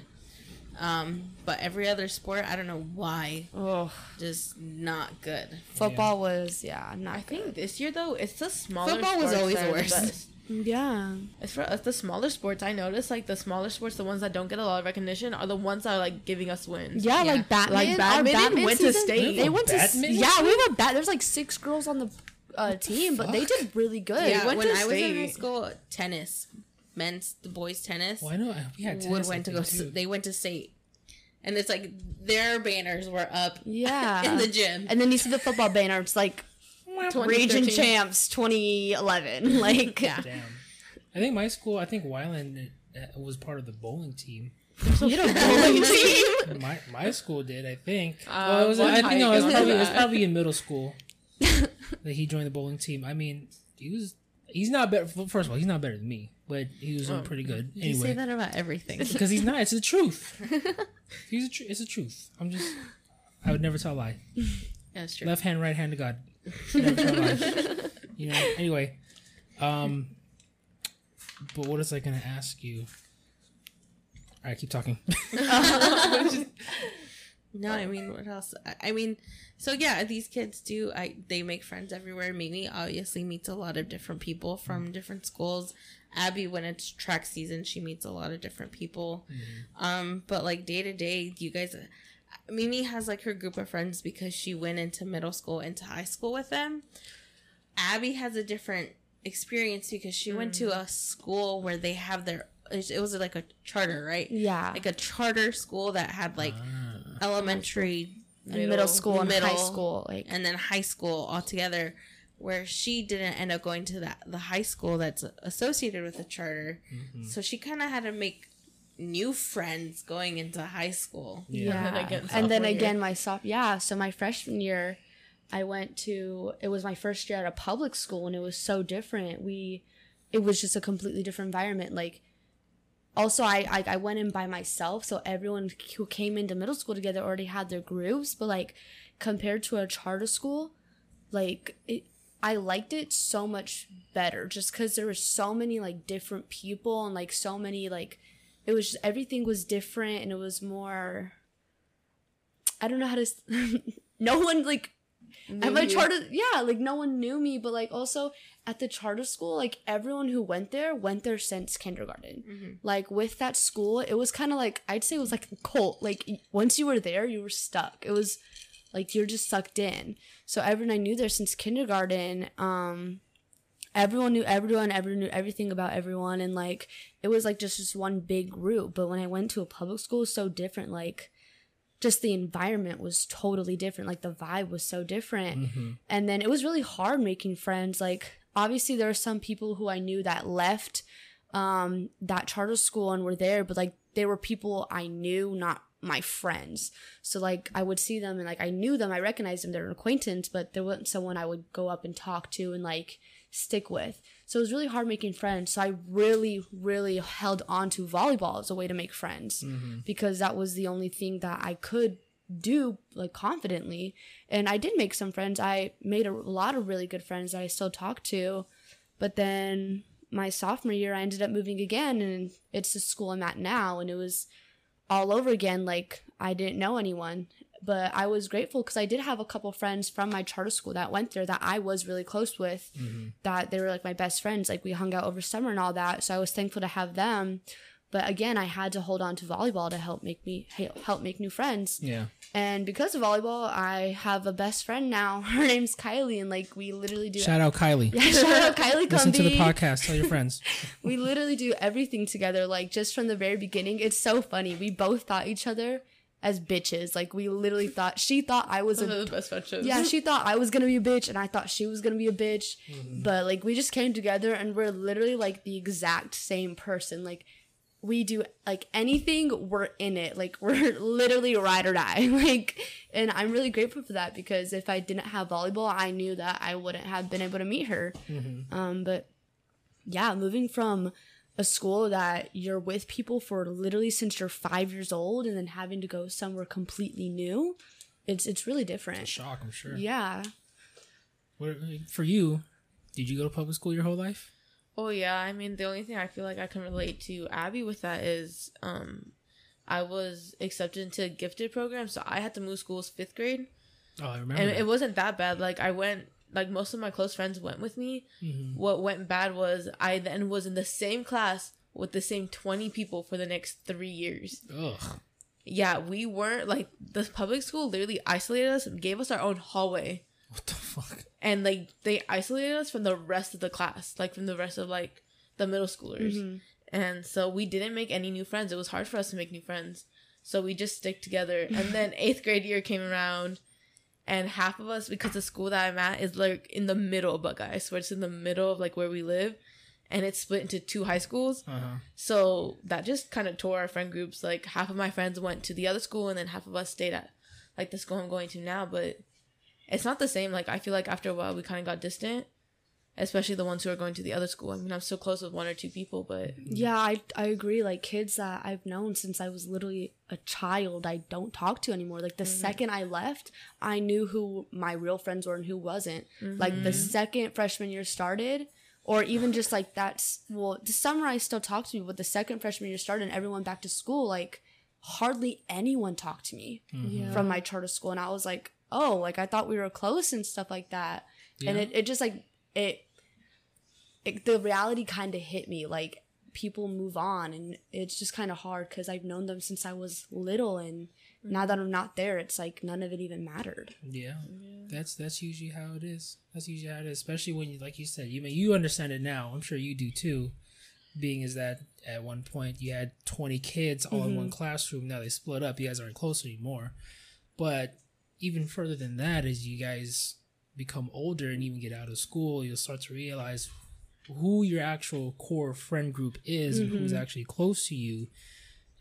[SPEAKER 3] Um, but every other sport, I don't know why,
[SPEAKER 1] oh,
[SPEAKER 3] just not good.
[SPEAKER 1] football was yeah not
[SPEAKER 4] I think this year though, it's the smaller.
[SPEAKER 3] Football was always
[SPEAKER 4] that
[SPEAKER 3] the worst.
[SPEAKER 1] yeah.
[SPEAKER 4] It's for us the smaller sports. I noticed like the smaller sports, the ones that don't get a lot of recognition, are the ones that are like giving us wins.
[SPEAKER 1] Yeah,
[SPEAKER 3] Yeah.
[SPEAKER 1] like Batman.
[SPEAKER 4] Like,
[SPEAKER 1] Our
[SPEAKER 4] badminton
[SPEAKER 1] Batman
[SPEAKER 4] went to
[SPEAKER 1] season,
[SPEAKER 4] state.
[SPEAKER 1] They went to
[SPEAKER 2] Badminton?
[SPEAKER 1] yeah. We have a bat. There's like six girls on the uh, team, but they did really good.
[SPEAKER 3] yeah,
[SPEAKER 4] went
[SPEAKER 3] when
[SPEAKER 4] to
[SPEAKER 3] I was in high school, tennis, men's, the boys tennis,
[SPEAKER 2] well, I know we had tennis, I
[SPEAKER 3] went to go. To,
[SPEAKER 2] too.
[SPEAKER 3] they went to state, and it's like their banners were up
[SPEAKER 1] Yeah.
[SPEAKER 3] in the gym.
[SPEAKER 1] And then you see the football banner. It's like region champs 2011. Like
[SPEAKER 3] Yeah.
[SPEAKER 2] Damn. I think my school. I think Wyland uh, was part of the bowling team.
[SPEAKER 1] you know bowling team.
[SPEAKER 2] My my school did. I think.
[SPEAKER 4] Uh,
[SPEAKER 2] well, it was. I think no. It was probably. It was probably in middle school that he joined the bowling team. I mean, he was. He's not better. First of all, he's not better than me, but he was doing pretty good
[SPEAKER 3] You say
[SPEAKER 2] anyway.
[SPEAKER 3] that about everything.
[SPEAKER 2] Because he's not. It's the truth. He's a tr- It's the truth. I'm just. I would never tell a lie.
[SPEAKER 3] That's true.
[SPEAKER 2] Left hand, right hand to God. Never tell a lie. You know. Anyway, um. But what is I gonna ask you? All right, keep talking.
[SPEAKER 3] No, I mean, what else? I- I mean, so yeah, these kids do. I they make friends everywhere. Mimi obviously meets a lot of different people from different schools. Abi, when it's track season, she meets a lot of different people. Mm-hmm. Um, but like day to day, you guys, Mimi has like her group of friends because she went into middle school, into high school with them. Abi has a different experience because she went to mm. a school where they have their. It was like a charter, right?
[SPEAKER 1] Yeah.
[SPEAKER 3] like a charter school that had like ah. elementary
[SPEAKER 1] in middle, school and high
[SPEAKER 3] middle,
[SPEAKER 1] school. Like
[SPEAKER 3] and then high school all together where she didn't end up going to that the high school that's associated with the charter so she kind of had to make new friends going into high school
[SPEAKER 1] yeah,
[SPEAKER 4] And then again,
[SPEAKER 1] and then
[SPEAKER 4] year.
[SPEAKER 1] again my soph yeah. So my freshman year, I went to it was my first year at a public school, and it was so different. We, it was just a completely different environment. Like, also I I, I went in by myself, so everyone who came into middle school together already had their groups. But like, compared to a charter school, like it, I liked it so much better just because there were so many like different people and like so many like it was just everything was different and it was more I don't know how to s- no one like at my charter yeah like no one knew me but like also at the charter school like everyone who went there went there since kindergarten. Mm-hmm. Like with that school it was kind of like I'd say it was like a cult. Like once you were there you were stuck. It was like you're just sucked in. So everyone i knew there since kindergarten um everyone knew everyone everyone knew everything about everyone. And like it was like just just one big group. But when i went to a public school it was so different. Like just the environment was totally different. Like the vibe was so different. And then it was really hard making friends. Like obviously there were some people who i knew that left um that charter school and were there but like they were people i knew not my friends. So like i would see them and like i knew them i recognized them they're an acquaintance but there wasn't someone i would go up and talk to and like stick with. So it was really hard making friends. So i really really held on to volleyball as a way to make friends mm-hmm. because that was the only thing that i could do like confidently. And i did make some friends. I made a lot of really good friends that i still talk to. But then my sophomore year i ended up moving again and it's the school i'm at now. And it was all over again like i didn't know anyone. But i was grateful because i did have a couple friends from my charter school that went there that i was really close with mm-hmm. that they were like my best friends. Like we hung out over summer and all that. So i was thankful to have them but again i had to hold on to volleyball to help make me help make new friends
[SPEAKER 2] Yeah.
[SPEAKER 1] and because of volleyball i have a best friend now her name's kylie and like we literally do
[SPEAKER 2] Shout out Kylie.
[SPEAKER 1] yeah, shout out kylie
[SPEAKER 2] Listen to the podcast. Tell your friends.
[SPEAKER 1] we literally do everything together like just from the very beginning it's so funny we both thought each other as bitches like we literally thought she thought i was
[SPEAKER 4] Those
[SPEAKER 1] a
[SPEAKER 4] the best friendships.
[SPEAKER 1] yeah she thought i was gonna be a bitch and i thought she was gonna be a bitch mm-hmm. but like we just came together and we're literally like the exact same person like we do like anything we're in it like we're literally ride or die like and i'm really grateful for that because if i didn't have volleyball i knew that i wouldn't have been able to meet her um but yeah, moving from a school that you're with people for literally since you're five years old and then having to go somewhere completely new, it's it's really different.
[SPEAKER 2] Shock, I'm sure.
[SPEAKER 1] Yeah.
[SPEAKER 2] What, for you, did you go to public school your whole life?
[SPEAKER 4] Oh yeah, I mean the only thing I feel like I can relate to Abi with that is um I was accepted into a gifted program, so I had to move schools fifth grade.
[SPEAKER 2] Oh, I remember.
[SPEAKER 4] And
[SPEAKER 2] that.
[SPEAKER 4] it wasn't that bad. Like I went like most of my close friends went with me.
[SPEAKER 2] Mm-hmm.
[SPEAKER 4] What went bad was I then was in the same class with the same 20 people for the next 3 years.
[SPEAKER 2] Ugh.
[SPEAKER 4] Yeah, we weren't like the public school literally isolated us and gave us our own hallway.
[SPEAKER 2] What the fuck?
[SPEAKER 4] And like they isolated us from the rest of the class, like from the rest of like the middle schoolers. And so we didn't make any new friends. It was hard for us to make new friends. So we just stick together. And then eighth grade year came around and half of us because the school that I'm at is like in the middle of Buckeye. So it's in the middle of like where we live. And it's split into two high schools.
[SPEAKER 2] Uh-huh.
[SPEAKER 4] So that just kind of tore our friend groups. Like half of my friends went to the other school, and then half of us stayed at like the school I'm going to now. But it's not the same. Like I feel like after a while we kind of got distant, especially the ones who are going to the other school. I mean, I'm still close with one or two people, but
[SPEAKER 1] Yeah, I I agree. Like kids that I've known since I was literally a child, I don't talk to anymore. Like the mm. second I left, I knew who my real friends were and who wasn't. Like the mm-hmm. second freshman year started, or even just like that's well, the summer I still talk to me but the second freshman year started and everyone back to school, like hardly anyone talked to me
[SPEAKER 4] Yeah.
[SPEAKER 1] from my charter school and i was like oh like i thought we were close and stuff like that and it, it just like it, it the reality kind of hit me like people move on and it's just kind of hard because i've known them since i was little and now that i'm not there it's like none of it even mattered
[SPEAKER 2] Yeah, that's that's usually how it is. That's usually how it is, especially when you, like you said, you may you understand it now. I'm sure you do too. Being is that at one point you had 20 kids all in one mm-hmm. classroom. Now they split up. You guys aren't close anymore. But even further than that, as you guys become older and even get out of school, you'll start to realize who your actual core friend group is and who's mm-hmm. actually close to you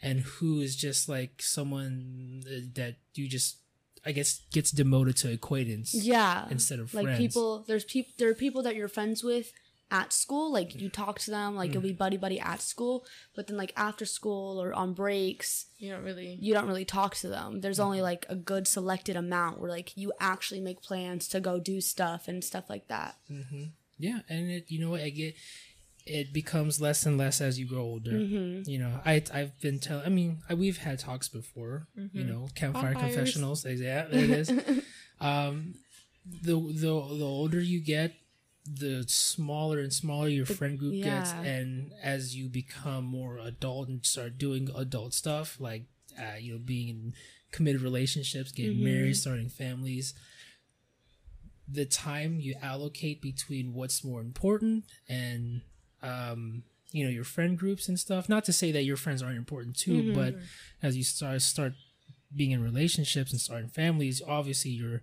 [SPEAKER 2] and who is just like someone that you just I guess gets demoted to acquaintance
[SPEAKER 1] yeah
[SPEAKER 2] instead of
[SPEAKER 1] like
[SPEAKER 2] friends.
[SPEAKER 1] people there's people there are people that you're friends with at school like you talk to them like you'll mm. be buddy buddy at school but then like after school or on breaks
[SPEAKER 4] You don't really.
[SPEAKER 1] you don't really talk to them there's only mm-hmm. like a good selected amount where like you actually make plans to go do stuff and stuff like that mm-hmm.
[SPEAKER 2] Yeah, and it you know what I get it becomes less and less as you grow older. Mm-hmm. You know, I I've been telling. I mean, I, we've had talks before. You know, campfire
[SPEAKER 4] Bonfires.
[SPEAKER 2] confessionals. Yeah, there it is. um, the the the older you get, the smaller and smaller your friend group gets, and as you become more adult and start doing adult stuff, like uh, you know, being in committed relationships, getting married, starting families the time you allocate between what's more important and um you know your friend groups and stuff not to say that your friends aren't important too but as you start start being in relationships and starting families obviously your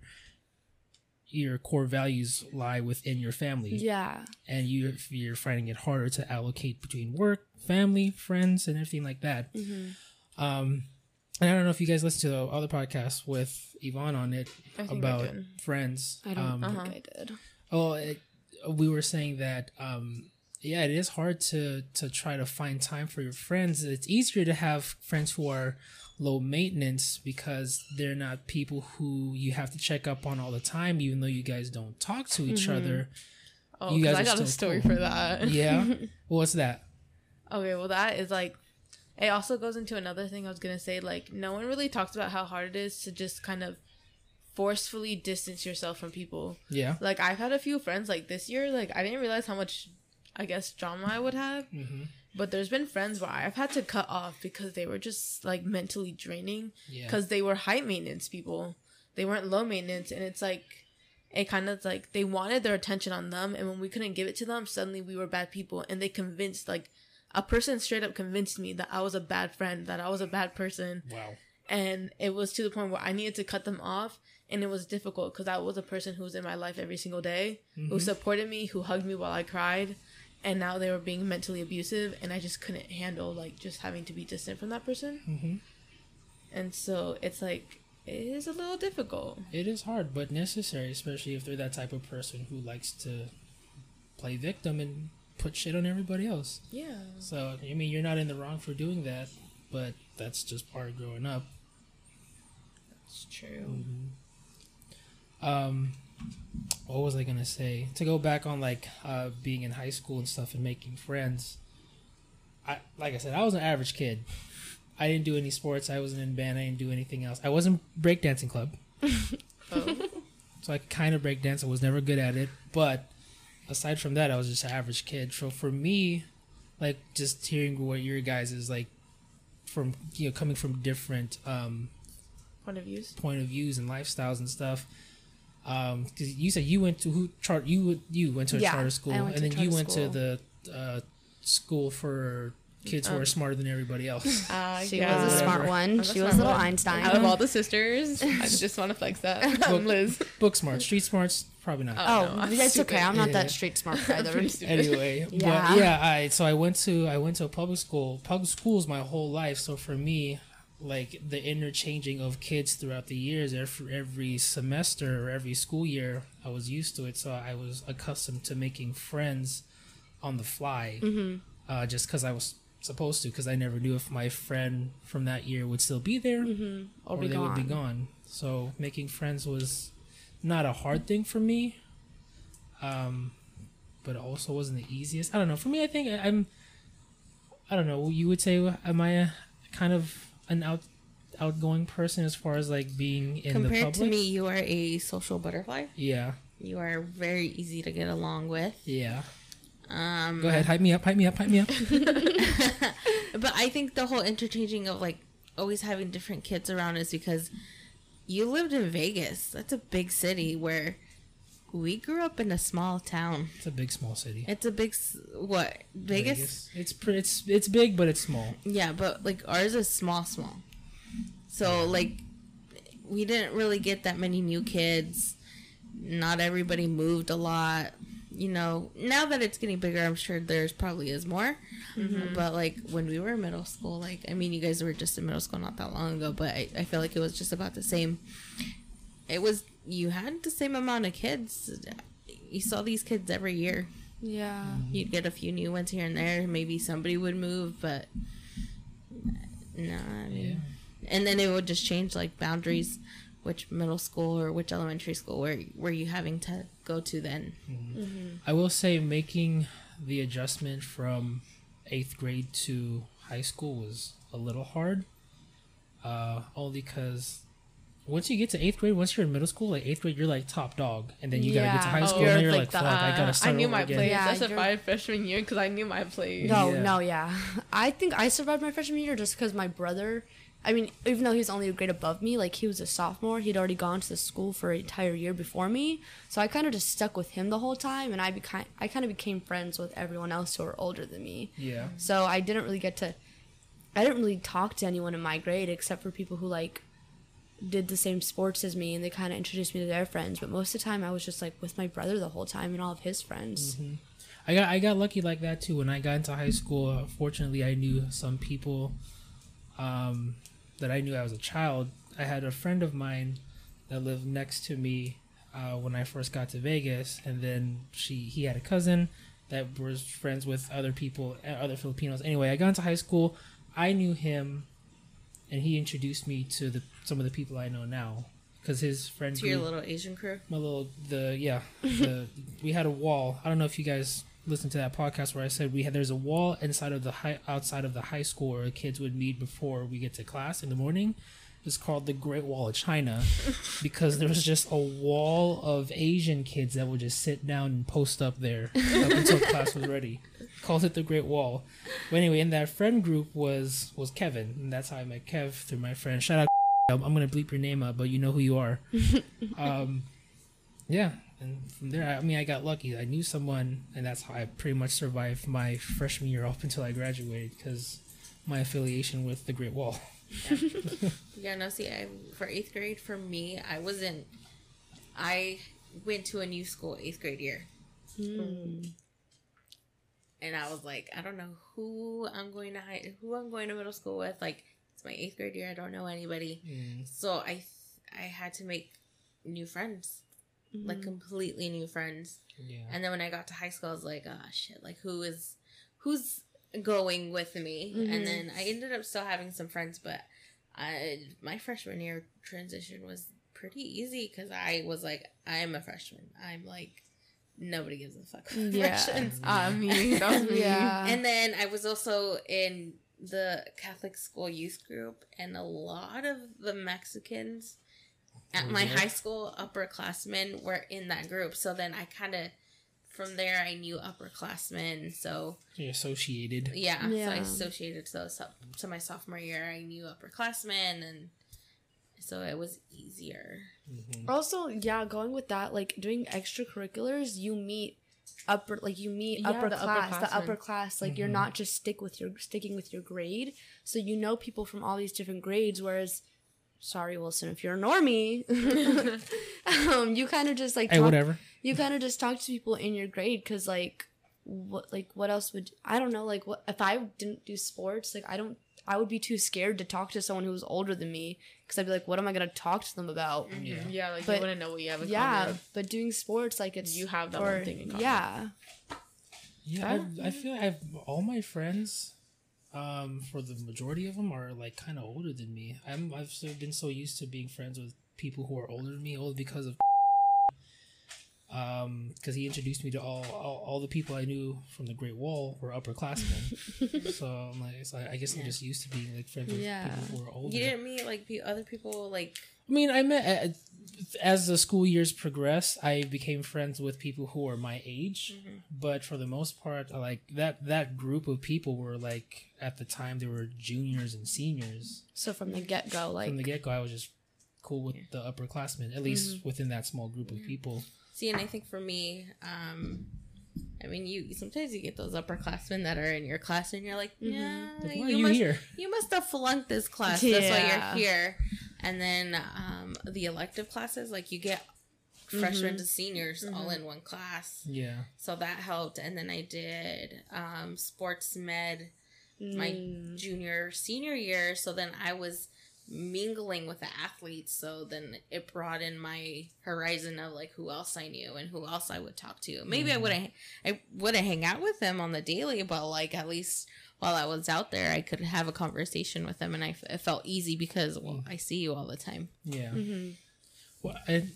[SPEAKER 2] your core values lie within your family.
[SPEAKER 1] Yeah.
[SPEAKER 2] And you you're finding it harder to allocate between work family friends and everything like that. Um and i don't know if you guys listen to the other podcast with yvonne on it
[SPEAKER 4] I I
[SPEAKER 2] about
[SPEAKER 4] did.
[SPEAKER 2] friends.
[SPEAKER 1] I don't
[SPEAKER 2] um,
[SPEAKER 1] think i did.
[SPEAKER 2] Oh, it, we were saying that um, yeah, it is hard to to try to find time for your friends. It's easier to have friends who are low maintenance because they're not people who you have to check up on all the time, even though you guys don't talk to each other.
[SPEAKER 4] Oh,
[SPEAKER 2] You guys
[SPEAKER 4] I got a story
[SPEAKER 2] cool.
[SPEAKER 4] for that.
[SPEAKER 2] Yeah, what's that?
[SPEAKER 4] Okay, well that is like it also goes into another thing I was gonna say, like no one really talks about how hard it is to just kind of forcefully distance yourself from people.
[SPEAKER 2] Yeah,
[SPEAKER 4] Like I've had a few friends like this year, like I didn't realize how much I guess drama I would have.
[SPEAKER 2] Mhm.
[SPEAKER 4] But there's been friends where I've had to cut off because they were just like mentally draining
[SPEAKER 2] yeah,
[SPEAKER 4] because they were high maintenance people. They weren't low maintenance, and it's like it kind of like they wanted their attention on them, and when we couldn't give it to them, suddenly we were bad people, and they convinced like a person straight up convinced me that I was a bad friend, that I was a bad person,
[SPEAKER 2] wow,
[SPEAKER 4] and it was to the point where I needed to cut them off, and it was difficult because I was a person who was in my life every single day, who mm-hmm. supported me, who hugged me while I cried. And now they were being mentally abusive, and I just couldn't handle like just having to be distant from that person.
[SPEAKER 2] Mhm.
[SPEAKER 4] And so it's like it is a little difficult.
[SPEAKER 2] it is hard but necessary, especially if they're that type of person who likes to play victim and put shit on everybody else.
[SPEAKER 4] Yeah.
[SPEAKER 2] So I mean, you're not in the wrong for doing that, but that's just part of growing up.
[SPEAKER 4] that's true.
[SPEAKER 2] Um, what was I gonna say? To go back on like uh, being in high school and stuff and making friends. I like I said, I was an average kid. I didn't do any sports. I wasn't in band. I didn't do anything else. I wasn't breakdancing club,
[SPEAKER 4] Oh.
[SPEAKER 2] so I kind of breakdance. I was never good at it, but aside from that, I was just an average kid. So for me, like just hearing what your guys is like from you know coming from different um
[SPEAKER 4] Point of views.
[SPEAKER 2] point of views and lifestyles and stuff. Um, 'cause you said you went to who chart you you went to a
[SPEAKER 1] Yeah,
[SPEAKER 2] charter school,
[SPEAKER 1] I went
[SPEAKER 2] and
[SPEAKER 1] to
[SPEAKER 2] then you went
[SPEAKER 1] school.
[SPEAKER 2] to the uh, school for kids who are
[SPEAKER 4] Um,
[SPEAKER 2] smarter than everybody else.
[SPEAKER 4] Uh,
[SPEAKER 1] she
[SPEAKER 4] yeah.
[SPEAKER 1] was a smart one
[SPEAKER 4] I'm a
[SPEAKER 1] she
[SPEAKER 4] smart
[SPEAKER 1] was little
[SPEAKER 4] one.
[SPEAKER 1] einstein
[SPEAKER 4] Out of all the sisters, I just want to flex that. I'm Liz.
[SPEAKER 2] Book smart, street smarts, probably not.
[SPEAKER 4] Oh,
[SPEAKER 1] oh
[SPEAKER 4] no, I'm
[SPEAKER 1] that's
[SPEAKER 4] stupid.
[SPEAKER 1] okay i'm not
[SPEAKER 2] Yeah.
[SPEAKER 1] that street smart either
[SPEAKER 2] anyway,
[SPEAKER 1] Yeah.
[SPEAKER 2] but yeah, I so I went to I went to a public school. Public schools my whole life, so for me, like the interchanging of kids throughout the years, every every semester or every school year, I was used to it. So I was accustomed to making friends on the fly,
[SPEAKER 1] Mm-hmm.
[SPEAKER 2] uh, just because I was supposed to. Because I never knew if my friend from that year would still be there
[SPEAKER 1] Mm-hmm. or,
[SPEAKER 2] or
[SPEAKER 1] be
[SPEAKER 2] they
[SPEAKER 1] gone.
[SPEAKER 2] would be gone. So making friends was not a hard thing for me, um, but it also wasn't the easiest. I don't know. For me, I think I- I'm. I don't know. You would say, am I a, kind of an out outgoing person as far as like being in the
[SPEAKER 3] Compared
[SPEAKER 2] public.
[SPEAKER 3] to me, you are a social butterfly.
[SPEAKER 2] Yeah,
[SPEAKER 3] You are very easy to get along with.
[SPEAKER 2] yeah.
[SPEAKER 3] Um,
[SPEAKER 2] Go ahead, hype me up, hype me up, hype me up.
[SPEAKER 3] But I think the whole interchanging of like always having different kids around is because you lived in Vegas. That's a big city where we grew up in a small town.
[SPEAKER 2] It's a big, small city.
[SPEAKER 3] It's a big what Vegas?
[SPEAKER 2] It's pre- it's it's big, but it's small.
[SPEAKER 3] Yeah, but like ours is small, small. So like we didn't really get that many new kids. Not everybody moved a lot. You know, now that it's getting bigger, I'm sure there's probably is more. Mm-hmm. But like when we were in middle school, like I mean, you guys were just in middle school not that long ago, but I, I feel like it was just about the same. It was you had the same amount of kids. You saw these kids every year.
[SPEAKER 1] Yeah. Mm-hmm.
[SPEAKER 3] You'd get a few new ones here and there. Maybe somebody would move, but no. I mean, and then it would just change like boundaries, which middle school or which elementary school where were you having to go to then? Mm-hmm. Mm-hmm.
[SPEAKER 2] I will say making the adjustment from eighth grade to high school was a little hard. Uh, only because once you get to eighth grade, once you're in middle school, like eighth grade, you're like top dog, and then you gotta get to high
[SPEAKER 1] Oh,
[SPEAKER 2] school,
[SPEAKER 1] you're
[SPEAKER 2] and you're
[SPEAKER 1] like
[SPEAKER 2] like,
[SPEAKER 1] the,
[SPEAKER 2] fuck, I
[SPEAKER 4] Uh,
[SPEAKER 2] gotta start
[SPEAKER 4] I knew
[SPEAKER 2] over
[SPEAKER 4] my
[SPEAKER 2] again.
[SPEAKER 4] plays.
[SPEAKER 1] Yeah,
[SPEAKER 4] I
[SPEAKER 1] you're-
[SPEAKER 4] survived freshman year because I knew my place.
[SPEAKER 1] No,
[SPEAKER 2] Yeah.
[SPEAKER 1] no, yeah. I think I survived my freshman year just because my brother. I mean, even though he was only a grade above me, like he was a sophomore, he'd already gone to the school for an entire year before me. So I kind of just stuck with him the whole time, and I became I kind of became friends with everyone else who were older than me.
[SPEAKER 2] Yeah,
[SPEAKER 1] So I didn't really get to. I didn't really talk to anyone in my grade except for people who like did the same sports as me, and they kind of introduced me to their friends. But most of the time, I was just like with my brother the whole time and all of his friends.
[SPEAKER 2] I got I got lucky like that too. When I got into high school, uh, fortunately, I knew some people um, that I knew i was a child. I had a friend of mine that lived next to me uh, when I first got to Vegas, and then she he had a cousin that was friends with other people, uh, other Filipinos. Anyway, I got into high school. I knew him, and he introduced me to the some of the people I know now. Because his friend
[SPEAKER 3] To your little Asian crew.
[SPEAKER 2] my little the yeah the we had a wall. I don't know if you guys listened to that podcast where i said we had there's a wall inside of the high outside of the high school where kids would meet before we get to class in the morning it's called the great wall of china because there was just a wall of asian kids that would just sit down and post up there up until class was ready. Called it the great wall. But anyway in that friend group was was kevin and that's how i met kev through my friend. Shout out i'm I'm gonna bleep your name out but you know who you are. Um yeah and from there i mean i got lucky. I knew someone and that's how i pretty much survived my freshman year up until i graduated because my affiliation with the great wall
[SPEAKER 3] Yeah, no, see, I, for eighth grade, for me, I wasn't. I went to a new school eighth grade year. Hmm. And I was like, I don't know who I'm going to high, who I'm going to middle school with. Like, it's my eighth grade year. I don't know anybody. So I, th- I had to make new friends, like mm-hmm. completely new friends.
[SPEAKER 2] yeah
[SPEAKER 3] And then when I got to high school, I was like, oh shit, like who is, who's going with me? And then I ended up still having some friends, but I, my freshman year transition was pretty easy because I was like, I'm a freshman. I'm like, nobody gives a fuck. about
[SPEAKER 1] Yeah.
[SPEAKER 3] freshmen.
[SPEAKER 4] I mean, me.
[SPEAKER 1] Yeah.
[SPEAKER 3] And then I was also in the Catholic school youth group, and a lot of the Mexicans at my
[SPEAKER 2] Mhm.
[SPEAKER 3] high school upperclassmen were in that group. So then I kind of, from there, I knew upperclassmen. So
[SPEAKER 2] you're associated
[SPEAKER 3] yeah, so I
[SPEAKER 1] Yeah.
[SPEAKER 3] associated. So, so to my sophomore year, I knew upperclassmen, and so it was easier.
[SPEAKER 1] Also, yeah, going with that, like doing extracurriculars, you meet upper, like you meet
[SPEAKER 4] Yeah,
[SPEAKER 1] upper
[SPEAKER 4] the
[SPEAKER 1] class, the upper class. Like you're not just stick with your sticking with your grade, so you know people from all these different grades. Whereas, sorry, Wilson, if you're a normie, um, you kind of just like
[SPEAKER 2] hey
[SPEAKER 1] talk-
[SPEAKER 2] whatever
[SPEAKER 1] you kind of just talk to people in your grade because like what like what else would i don't know like what if i didn't do sports like i don't i would be too scared to talk to someone who was older than me because i'd be like what am i going to talk to them about?
[SPEAKER 2] Yeah.
[SPEAKER 4] Yeah, like
[SPEAKER 1] But-
[SPEAKER 4] you wouldn't know what you have in
[SPEAKER 1] yeah
[SPEAKER 4] common.
[SPEAKER 1] but doing sports like it's
[SPEAKER 4] You have that
[SPEAKER 1] for-
[SPEAKER 4] one thing in common.
[SPEAKER 1] yeah.
[SPEAKER 2] Yeah I, I feel like I've all my friends um for the majority of them are like kind of older than me. I'm i've sort of been so used to being friends with people who are older than me only because of because he introduced me to all, all all the people I knew from the Great Wall were upperclassmen. so I'm like, like I guess I'm just used to being like friends with
[SPEAKER 1] Yeah.
[SPEAKER 2] people who are older.
[SPEAKER 3] You didn't meet like other people like
[SPEAKER 2] I mean, I met as the school years progressed, I became friends with people who are my age.
[SPEAKER 3] Mm-hmm.
[SPEAKER 2] But for the most part, like that that group of people were like at the time they were juniors and seniors.
[SPEAKER 1] So from the get go, like
[SPEAKER 2] From the get go, I was just cool with the upperclassmen, at least within that small group of people.
[SPEAKER 3] See, and I think for me, um, I mean, you sometimes you get those upperclassmen that are in your class, and you're like, yeah,
[SPEAKER 2] Like, why are
[SPEAKER 3] you,
[SPEAKER 2] you
[SPEAKER 3] must,
[SPEAKER 2] here?
[SPEAKER 3] you must have flunked this class. That's why you're here. And then um, the elective classes, like you get freshmen to seniors all in one class,
[SPEAKER 2] Yeah.
[SPEAKER 3] so that helped. And then I did um, sports med my
[SPEAKER 1] mm,
[SPEAKER 3] junior senior year, so then I was mingling with the athletes so then it broadened my horizon of like who else i knew and who else i would talk to maybe i wouldn't i wouldn't hang out with them on the daily but like at least while i was out there i could have a conversation with them and i it felt easy because well i see you all the time
[SPEAKER 2] Yeah.
[SPEAKER 1] mm-hmm.
[SPEAKER 2] Well, I, I-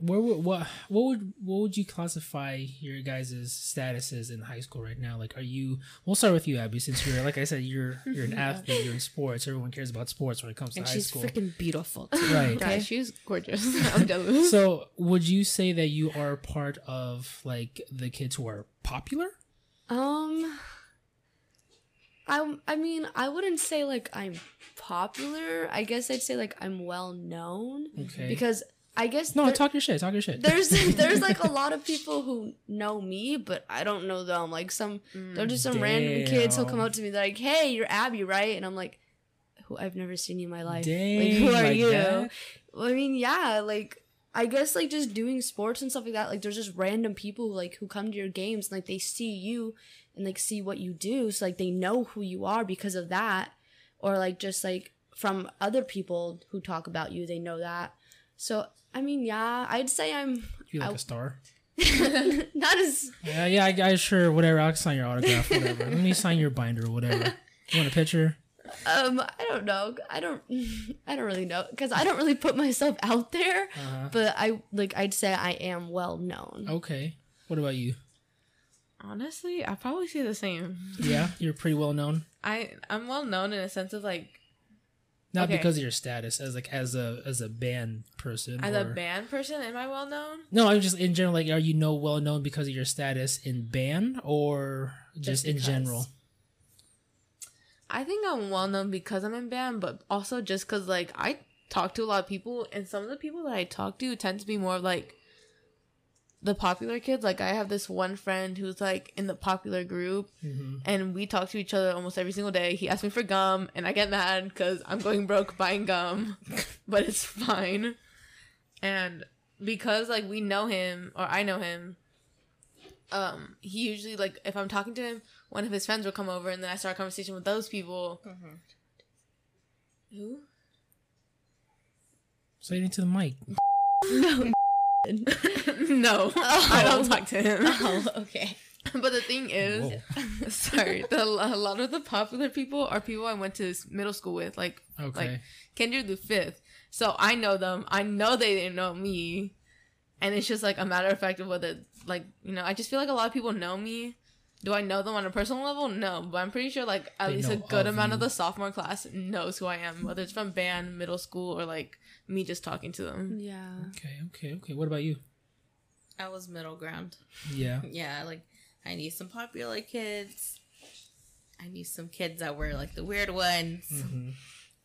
[SPEAKER 2] where would what what would what would you classify your guys' statuses in high school right now? Like, are you? We'll start with you, Abi, since you're like I said, you're you're an athlete, you're in sports. Everyone cares about sports when it comes to
[SPEAKER 3] and
[SPEAKER 2] high school.
[SPEAKER 3] she's freaking beautiful too.
[SPEAKER 2] right?
[SPEAKER 4] Yeah, she's gorgeous. I'm jealous.
[SPEAKER 2] So, would you say that you are part of like the kids who are popular?
[SPEAKER 1] Um, I I mean I wouldn't say like I'm popular. I guess I'd say like I'm well known
[SPEAKER 2] Okay.
[SPEAKER 1] because I guess
[SPEAKER 2] no,
[SPEAKER 1] there-
[SPEAKER 2] talk your shit. Talk your shit.
[SPEAKER 1] there's there's like a lot of people who know me, but I don't know them. Like some they're just some random kids who'll come
[SPEAKER 2] Damn.
[SPEAKER 1] up to me they're like, "Hey, you're Abi, right?" And I'm like, "Who? I've never seen you in my life. like, who are
[SPEAKER 2] like
[SPEAKER 1] you?"
[SPEAKER 2] that?
[SPEAKER 1] I mean, yeah, like I guess like just doing sports and stuff like that. Like there's just random people who, like who come to your games and like they see you and like see what you do, so like they know who you are because of that, or like just like from other people who talk about you, they know that. So I mean, yeah, I'd say I'm
[SPEAKER 2] you like
[SPEAKER 1] I-
[SPEAKER 2] a star?
[SPEAKER 1] not as
[SPEAKER 2] Yeah, yeah. I, I sure whatever. I'll sign your autograph. Whatever. Let me sign your binder or whatever. You want a picture?
[SPEAKER 1] um I don't know. I don't I don't really know cuz I don't really put myself out there,
[SPEAKER 2] Uh-huh.
[SPEAKER 1] but I like I'd say I am well known.
[SPEAKER 2] Okay. What about you?
[SPEAKER 4] Honestly, I probably say the same.
[SPEAKER 2] Yeah, you're pretty well known.
[SPEAKER 4] I I'm well known in a sense of like
[SPEAKER 2] Not
[SPEAKER 4] Okay.
[SPEAKER 2] because of your status, as like as a as a band person.
[SPEAKER 4] as a band person. Am I well known?
[SPEAKER 2] No, I'm just in general. Like, are you know well known because of your status in band or just,
[SPEAKER 1] Just
[SPEAKER 2] in general?
[SPEAKER 4] I think I'm well known because I'm in band, but also just because like I talk to a lot of people, and some of the people that I talk to tend to be more like the popular kids. Like I have this one friend who's like in the popular group,
[SPEAKER 2] Mm-hmm.
[SPEAKER 4] and we talk to each other almost every single day. He asks me for gum, and I get mad because I'm going broke buying gum, but it's fine. And because like we know him or I know him, um, he usually like if I'm talking to him, one of his friends will come over, and then I start a conversation with those people. Who?
[SPEAKER 2] Say it into the mic.
[SPEAKER 4] no, I don't oh. talk to him.
[SPEAKER 3] oh okay
[SPEAKER 4] but the thing is,
[SPEAKER 2] Whoa.
[SPEAKER 4] sorry, the, a lot of the popular people are people I went to middle school with, like
[SPEAKER 2] Okay.
[SPEAKER 4] like Kendrick the fifth. So I know them. I know they didn't know me, and it's just like a matter of fact of whether like you know. I just feel like a lot of people know me. Do I know them on a personal level? No, but I'm pretty sure like at
[SPEAKER 2] They
[SPEAKER 4] least a good
[SPEAKER 2] of
[SPEAKER 4] amount
[SPEAKER 2] you.
[SPEAKER 4] of the sophomore class knows who I am, whether it's from band, middle school, or like me just talking to them.
[SPEAKER 1] Yeah.
[SPEAKER 2] okay. Okay. Okay. What about you?
[SPEAKER 3] i was middle ground
[SPEAKER 2] Yeah.
[SPEAKER 3] yeah like i need some popular kids i need some kids that were like the weird ones
[SPEAKER 2] hmm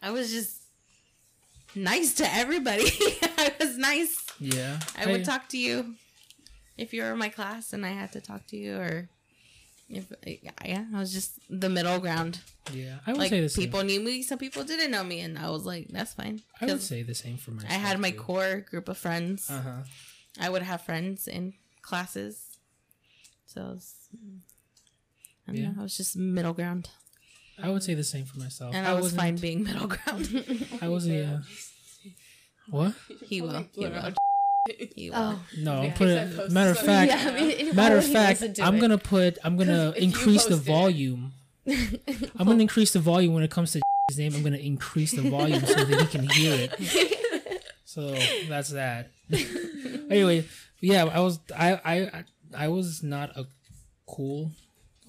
[SPEAKER 3] I was just nice to everybody. I was nice.
[SPEAKER 2] Yeah.
[SPEAKER 3] I would talk to you if you were in my class and I had to talk to you, or if yeah, yeah I was just the middle ground.
[SPEAKER 2] Yeah. I would
[SPEAKER 3] Like
[SPEAKER 2] say the same.
[SPEAKER 3] people knew me, some people didn't know me, and I was like, that's fine.
[SPEAKER 2] I would
[SPEAKER 3] 'Cause
[SPEAKER 2] say the same for myself.
[SPEAKER 3] I had my core group of friends.
[SPEAKER 2] Uh huh.
[SPEAKER 3] I would have friends in classes, so I was, I don't
[SPEAKER 2] Yeah.
[SPEAKER 3] know. I was just middle ground,
[SPEAKER 2] I would say the same for myself.
[SPEAKER 3] and I, was
[SPEAKER 2] wasn't-
[SPEAKER 3] fine being middle ground.
[SPEAKER 2] I was a. Uh, what?
[SPEAKER 3] he will. He will. He will.
[SPEAKER 1] Oh.
[SPEAKER 2] No, I'm
[SPEAKER 4] Yeah,
[SPEAKER 2] putting.
[SPEAKER 4] he
[SPEAKER 2] Matter of fact,
[SPEAKER 1] yeah, I mean,
[SPEAKER 2] matter of fact, I'm
[SPEAKER 1] it?
[SPEAKER 2] gonna put. I'm gonna increase the volume. I'm gonna increase the volume when it comes to his name. I'm gonna increase the volume so that he can hear it. So that's that. anyway, yeah, I was I I I was not a cool.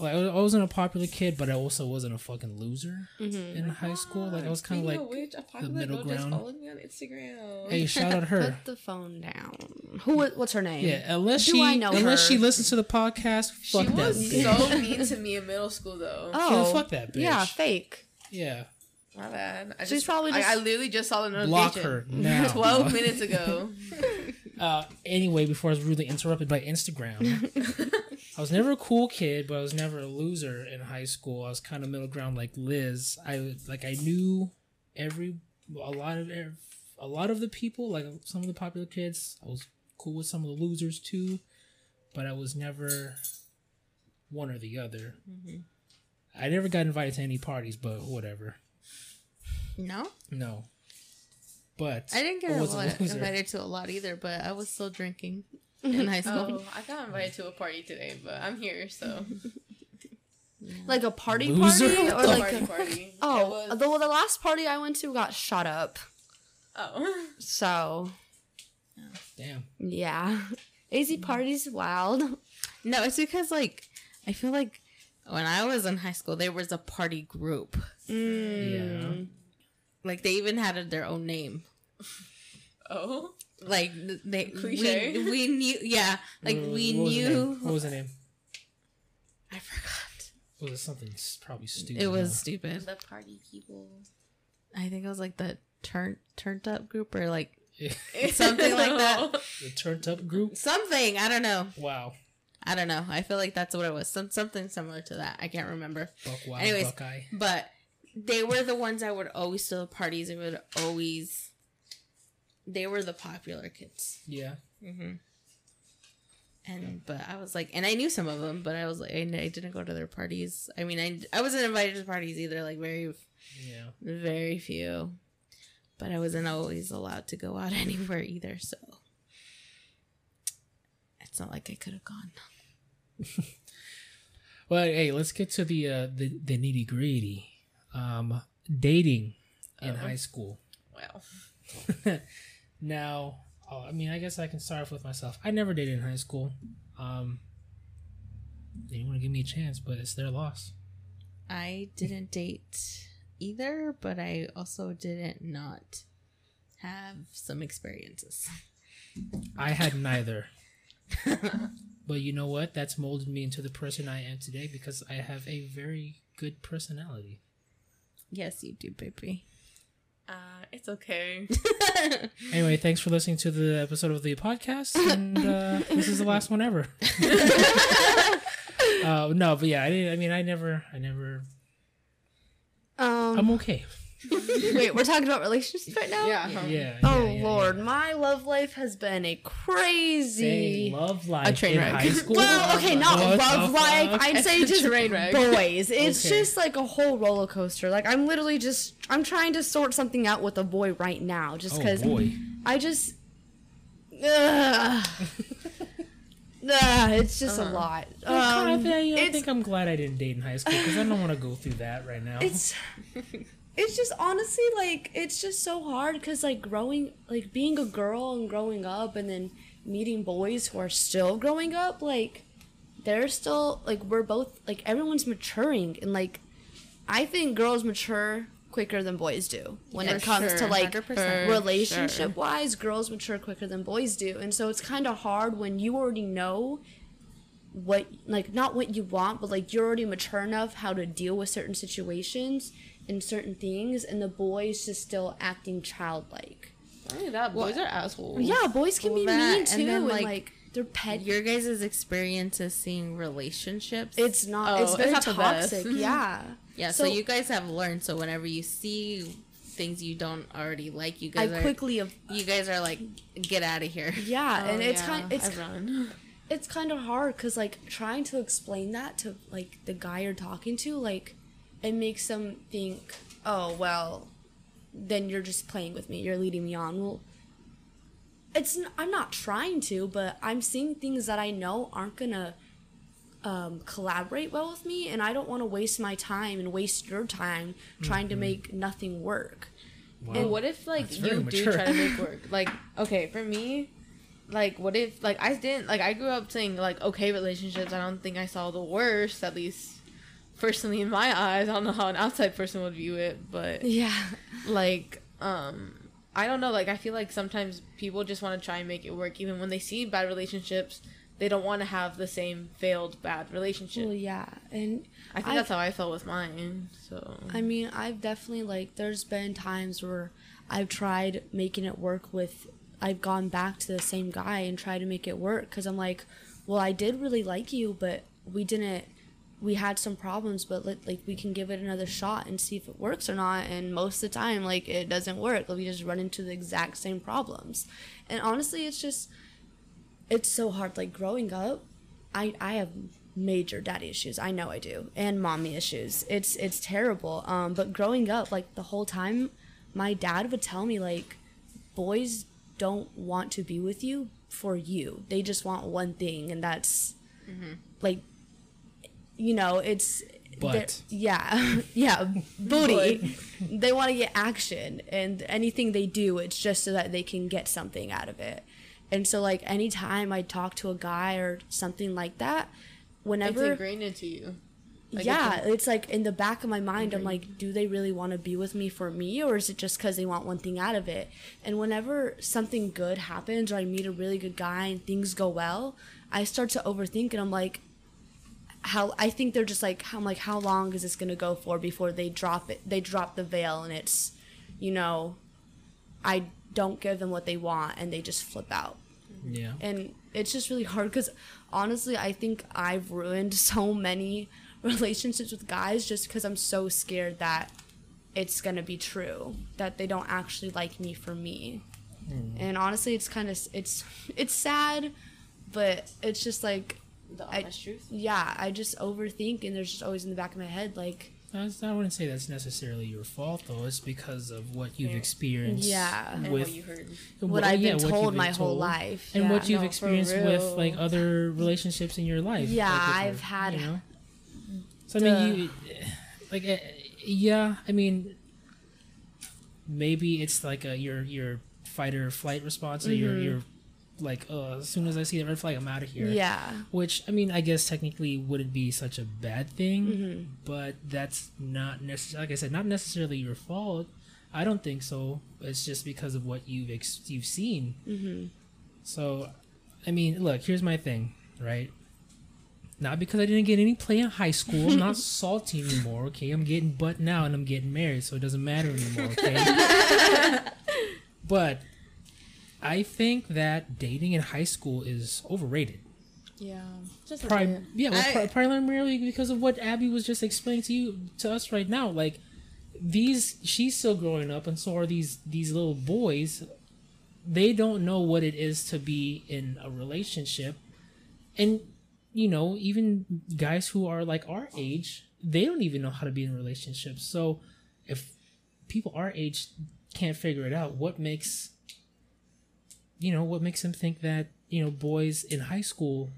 [SPEAKER 2] Like I wasn't a popular kid, but I also wasn't a fucking loser in high school. Like I was kind of like,
[SPEAKER 4] which, a popular
[SPEAKER 2] middle
[SPEAKER 4] girl just
[SPEAKER 2] ground.
[SPEAKER 4] followed me on Instagram.
[SPEAKER 2] hey, shout out her.
[SPEAKER 1] Put the phone down. Who? What's her name?
[SPEAKER 2] Yeah, unless
[SPEAKER 1] Do
[SPEAKER 2] she
[SPEAKER 1] I know
[SPEAKER 2] unless
[SPEAKER 1] her?
[SPEAKER 2] she listens to the podcast,
[SPEAKER 4] she
[SPEAKER 2] fuck that
[SPEAKER 4] was
[SPEAKER 2] bitch.
[SPEAKER 4] so mean to me in middle school, though.
[SPEAKER 1] Oh,
[SPEAKER 2] fuck that bitch.
[SPEAKER 1] Yeah, fake.
[SPEAKER 2] Yeah,
[SPEAKER 4] My bad. I
[SPEAKER 1] She's
[SPEAKER 4] just,
[SPEAKER 1] probably
[SPEAKER 4] I,
[SPEAKER 1] just-
[SPEAKER 4] I literally just saw the notification.
[SPEAKER 2] block her now.
[SPEAKER 4] Twelve minutes ago.
[SPEAKER 2] Uh, anyway, before I was rudely interrupted by Instagram, I was never a cool kid, but I was never a loser in high school. I was kind of middle ground, like Liz. I like I knew every a lot of a lot of the people, like some of the popular kids. I was cool with some of the losers too, but I was never one or the other. Mm-hmm. I never got invited to any parties, but whatever.
[SPEAKER 3] No,
[SPEAKER 2] No. But
[SPEAKER 3] I didn't get
[SPEAKER 2] I was a
[SPEAKER 3] invited,
[SPEAKER 2] loser.
[SPEAKER 3] invited to a lot either, but I was still drinking in high school.
[SPEAKER 4] Oh, I got invited to a party today, but I'm here, so
[SPEAKER 1] Like a party
[SPEAKER 2] Loser?
[SPEAKER 1] party or like
[SPEAKER 4] party
[SPEAKER 1] a,
[SPEAKER 4] party.
[SPEAKER 1] Oh
[SPEAKER 4] was-
[SPEAKER 1] the the last party I went to got shot up.
[SPEAKER 4] oh.
[SPEAKER 1] So
[SPEAKER 2] Damn.
[SPEAKER 1] yeah, AZ parties wild.
[SPEAKER 3] No, it's because like I feel like when I was in high school, there was a party group.
[SPEAKER 1] Mm.
[SPEAKER 3] Like they even had their own name.
[SPEAKER 4] Oh.
[SPEAKER 3] Like they
[SPEAKER 4] Cliche.
[SPEAKER 3] we, we knew yeah like
[SPEAKER 2] What
[SPEAKER 3] we mm,
[SPEAKER 2] what was
[SPEAKER 3] knew
[SPEAKER 2] What was the name?
[SPEAKER 3] I forgot
[SPEAKER 2] Was it something probably stupid?
[SPEAKER 3] it was
[SPEAKER 2] huh?
[SPEAKER 3] stupid
[SPEAKER 4] The party people.
[SPEAKER 3] I think it was like the turn turned up group or like
[SPEAKER 2] the
[SPEAKER 3] Something like that.
[SPEAKER 2] The turned up group.
[SPEAKER 3] something I don't know
[SPEAKER 2] Wow.
[SPEAKER 3] I don't know I feel like that's what it was some something similar to that I can't remember
[SPEAKER 2] Buck Wild
[SPEAKER 3] Anyways.
[SPEAKER 2] Buckeye.
[SPEAKER 3] but they were the ones that would always throw parties and would always they were the popular kids
[SPEAKER 2] Yeah.
[SPEAKER 3] and but I was like, and I knew some of them, but I was like, I, I didn't go to their parties. I mean, I I wasn't invited to parties either, like very
[SPEAKER 2] Yeah.
[SPEAKER 3] very few, but I wasn't always allowed to go out anywhere either. So it's not like I could have gone.
[SPEAKER 2] Well, hey, let's get to the uh, the, the nitty gritty. Um, dating in
[SPEAKER 4] Uh-oh.
[SPEAKER 2] high school.
[SPEAKER 4] Well.
[SPEAKER 2] Now, uh, I mean, I guess I can start off with myself. I never dated in high school. Um, they didn't want to give me a chance, but it's their loss.
[SPEAKER 3] I didn't date either, but I also didn't not have some experiences.
[SPEAKER 2] I had neither. but you know what? That's molded me into the person I am today because I have a very good personality.
[SPEAKER 3] Yes, you do, baby.
[SPEAKER 4] Uh, it's okay.
[SPEAKER 2] Anyway, thanks for listening to the episode of the podcast, and uh, this is the last one ever. uh, no, but yeah, I didn't. I mean, I never, I never.
[SPEAKER 1] Um,
[SPEAKER 2] I'm okay.
[SPEAKER 1] wait, we're talking about relationships right now.
[SPEAKER 4] yeah.
[SPEAKER 2] Yeah. yeah
[SPEAKER 1] Oh
[SPEAKER 2] yeah,
[SPEAKER 1] Lord,
[SPEAKER 2] yeah.
[SPEAKER 1] my love life has been a
[SPEAKER 2] Say
[SPEAKER 1] crazy.
[SPEAKER 2] love life A
[SPEAKER 4] train
[SPEAKER 2] in
[SPEAKER 4] wreck.
[SPEAKER 2] high school.
[SPEAKER 1] Well, okay, not
[SPEAKER 2] What
[SPEAKER 1] love
[SPEAKER 2] the
[SPEAKER 1] life. I'd say
[SPEAKER 4] It's a
[SPEAKER 1] just
[SPEAKER 4] train wreck.
[SPEAKER 1] boys. It's
[SPEAKER 2] Okay.
[SPEAKER 1] just like a whole roller coaster. Like I'm literally just I'm trying to sort something out with a boy right now, just
[SPEAKER 2] Oh
[SPEAKER 1] because
[SPEAKER 2] boy.
[SPEAKER 1] I just. Ugh. Ugh, it's just a lot.
[SPEAKER 2] I,
[SPEAKER 1] Um,
[SPEAKER 2] I, I think I'm glad I didn't date in high school because I don't want to go through that right now.
[SPEAKER 1] it's it's just honestly like it's just so hard because like growing like being a girl and growing up and then meeting boys who are still growing up like they're still like we're both like everyone's maturing and like i think girls mature quicker than boys do when
[SPEAKER 3] Yeah,
[SPEAKER 1] it comes
[SPEAKER 3] sure,
[SPEAKER 1] to like
[SPEAKER 3] 100%.
[SPEAKER 1] relationship wise girls mature quicker than boys do and so it's kind of hard when you already know what like not what you want but like you're already mature enough how to deal with certain situations and certain things and the boys just still acting childlike
[SPEAKER 4] Not only that, boys are assholes.
[SPEAKER 1] yeah boys can
[SPEAKER 3] Well,
[SPEAKER 1] be
[SPEAKER 3] that,
[SPEAKER 1] mean
[SPEAKER 3] and
[SPEAKER 1] too
[SPEAKER 3] then,
[SPEAKER 1] and,
[SPEAKER 3] like,
[SPEAKER 1] like, they're pet
[SPEAKER 3] Your guys' experiences seeing relationships.
[SPEAKER 1] it's not
[SPEAKER 4] Oh,
[SPEAKER 1] it's
[SPEAKER 4] it's
[SPEAKER 1] very
[SPEAKER 4] not the best.
[SPEAKER 1] toxic yeah
[SPEAKER 3] yeah, so,
[SPEAKER 1] so-
[SPEAKER 3] you guys have learned. So whenever you see things you don't already like, you
[SPEAKER 1] i
[SPEAKER 3] guys are
[SPEAKER 1] quickly av-
[SPEAKER 3] you guys are like, get out of here.
[SPEAKER 1] yeah
[SPEAKER 4] Oh,
[SPEAKER 1] and it's
[SPEAKER 4] yeah,
[SPEAKER 1] kind it's
[SPEAKER 4] I
[SPEAKER 1] it's kind of hard because like trying to explain that to like the guy you're talking to like it makes them think oh well then you're just playing with me you're leading me on well it's I'm not trying to but i'm seeing things that i know aren't gonna um, collaborate well with me and i don't want to waste my time and waste your time trying to make nothing work
[SPEAKER 4] And what if like
[SPEAKER 2] That's
[SPEAKER 4] you do try to make work? Like, okay, for me, like what if like I didn't like I grew up saying like okay relationships. I don't think I saw the worst, at least personally in my eyes. I don't know how an outside person would view it, but
[SPEAKER 1] Yeah.
[SPEAKER 4] like um I don't know, like I feel like sometimes people just want to try and make it work even when they see bad relationships. They don't want to have the same failed bad relationship.
[SPEAKER 1] Well, yeah, and
[SPEAKER 4] I think
[SPEAKER 1] I've-
[SPEAKER 4] that's how I felt with mine. So
[SPEAKER 1] I mean, I've definitely like there's been times where I've tried making it work with I've gone back to the same guy and tried to make it work cuz I'm like, well, I did really like you, but we didn't we had some problems, but let, like we can give it another shot and see if it works or not. And most of the time, like it doesn't work. Like, we just run into the exact same problems. And honestly, it's just it's so hard. Like growing up, I I have major daddy issues. I know I do, and mommy issues. It's it's terrible. Um, but growing up, like the whole time, my dad would tell me like, boys don't want to be with you for you. They just want one thing, and that's like, you know, it's.
[SPEAKER 2] But.
[SPEAKER 1] yeah, yeah, booty. they want to get action, and anything they do, it's just so that they can get something out of it. And so, like, anytime I talk to a guy or something like that, whenever
[SPEAKER 4] it's
[SPEAKER 1] whenever
[SPEAKER 4] ingrained into you. Like,
[SPEAKER 1] yeah,
[SPEAKER 4] it's
[SPEAKER 1] it's like in the back of my mind, I'm like, do they really want to be with me for me, or is it just because they want one thing out of it? And whenever something good happens, or I meet a really good guy and things go well, I start to overthink, and I'm like, how I think they're just like, how I'm like, how long is this gonna go for before they drop it? They drop the veil, and it's, you know, I don't give them what they want, and they just flip out
[SPEAKER 2] Yeah.
[SPEAKER 1] and it's just really hard because honestly i think i've ruined so many relationships with guys just because i'm so scared that it's gonna be true that they don't actually like me for me hmm. and honestly it's kind of it's it's sad but it's just like
[SPEAKER 4] the
[SPEAKER 1] I-
[SPEAKER 4] truth.
[SPEAKER 1] yeah i just overthink and there's just always in the back of my head like
[SPEAKER 2] That's, I wouldn't say that's necessarily your fault, though. It's because of what you've experienced.
[SPEAKER 1] Yeah.
[SPEAKER 4] And what you heard.
[SPEAKER 1] what
[SPEAKER 2] well,
[SPEAKER 1] i've
[SPEAKER 2] yeah,
[SPEAKER 1] been
[SPEAKER 2] what
[SPEAKER 1] told
[SPEAKER 2] you've
[SPEAKER 1] my
[SPEAKER 2] been
[SPEAKER 1] whole life
[SPEAKER 2] and
[SPEAKER 1] yeah.
[SPEAKER 2] what you've
[SPEAKER 4] No,
[SPEAKER 2] experienced with like other relationships in your life.
[SPEAKER 1] Yeah,
[SPEAKER 2] like,
[SPEAKER 1] I've
[SPEAKER 2] your-
[SPEAKER 1] had
[SPEAKER 2] You know? So I mean, you like, uh, yeah. I mean, maybe it's like a your your fight or flight response, or your your like, uh, as soon as I see the red flag, I'm out of here.
[SPEAKER 1] Mm-hmm. yeah
[SPEAKER 2] Which I mean, I guess technically wouldn't be such a bad thing, but that's not necessarily, like I said, not necessarily your fault. I don't think so. It's just because of what you've ex- you've seen. Mm-hmm. So, I mean, look, here's my thing, right? Not because I didn't get any play in high school. I'm not salty anymore. Okay, I'm getting butt now, and I'm getting married, so it doesn't matter anymore. Okay. but I think that dating in high school is overrated.
[SPEAKER 4] Yeah. Just
[SPEAKER 2] Prim- yeah, well,
[SPEAKER 3] I-
[SPEAKER 2] pri- primarily because of what Abi was just explaining to you to us right now. Like these, she's still growing up, and so are these these little boys. They don't know what it is to be in a relationship, and you know, even guys who are like our age, they don't even know how to be in relationships. So, if people our age can't figure it out, what makes you know what makes them think that you know boys in high school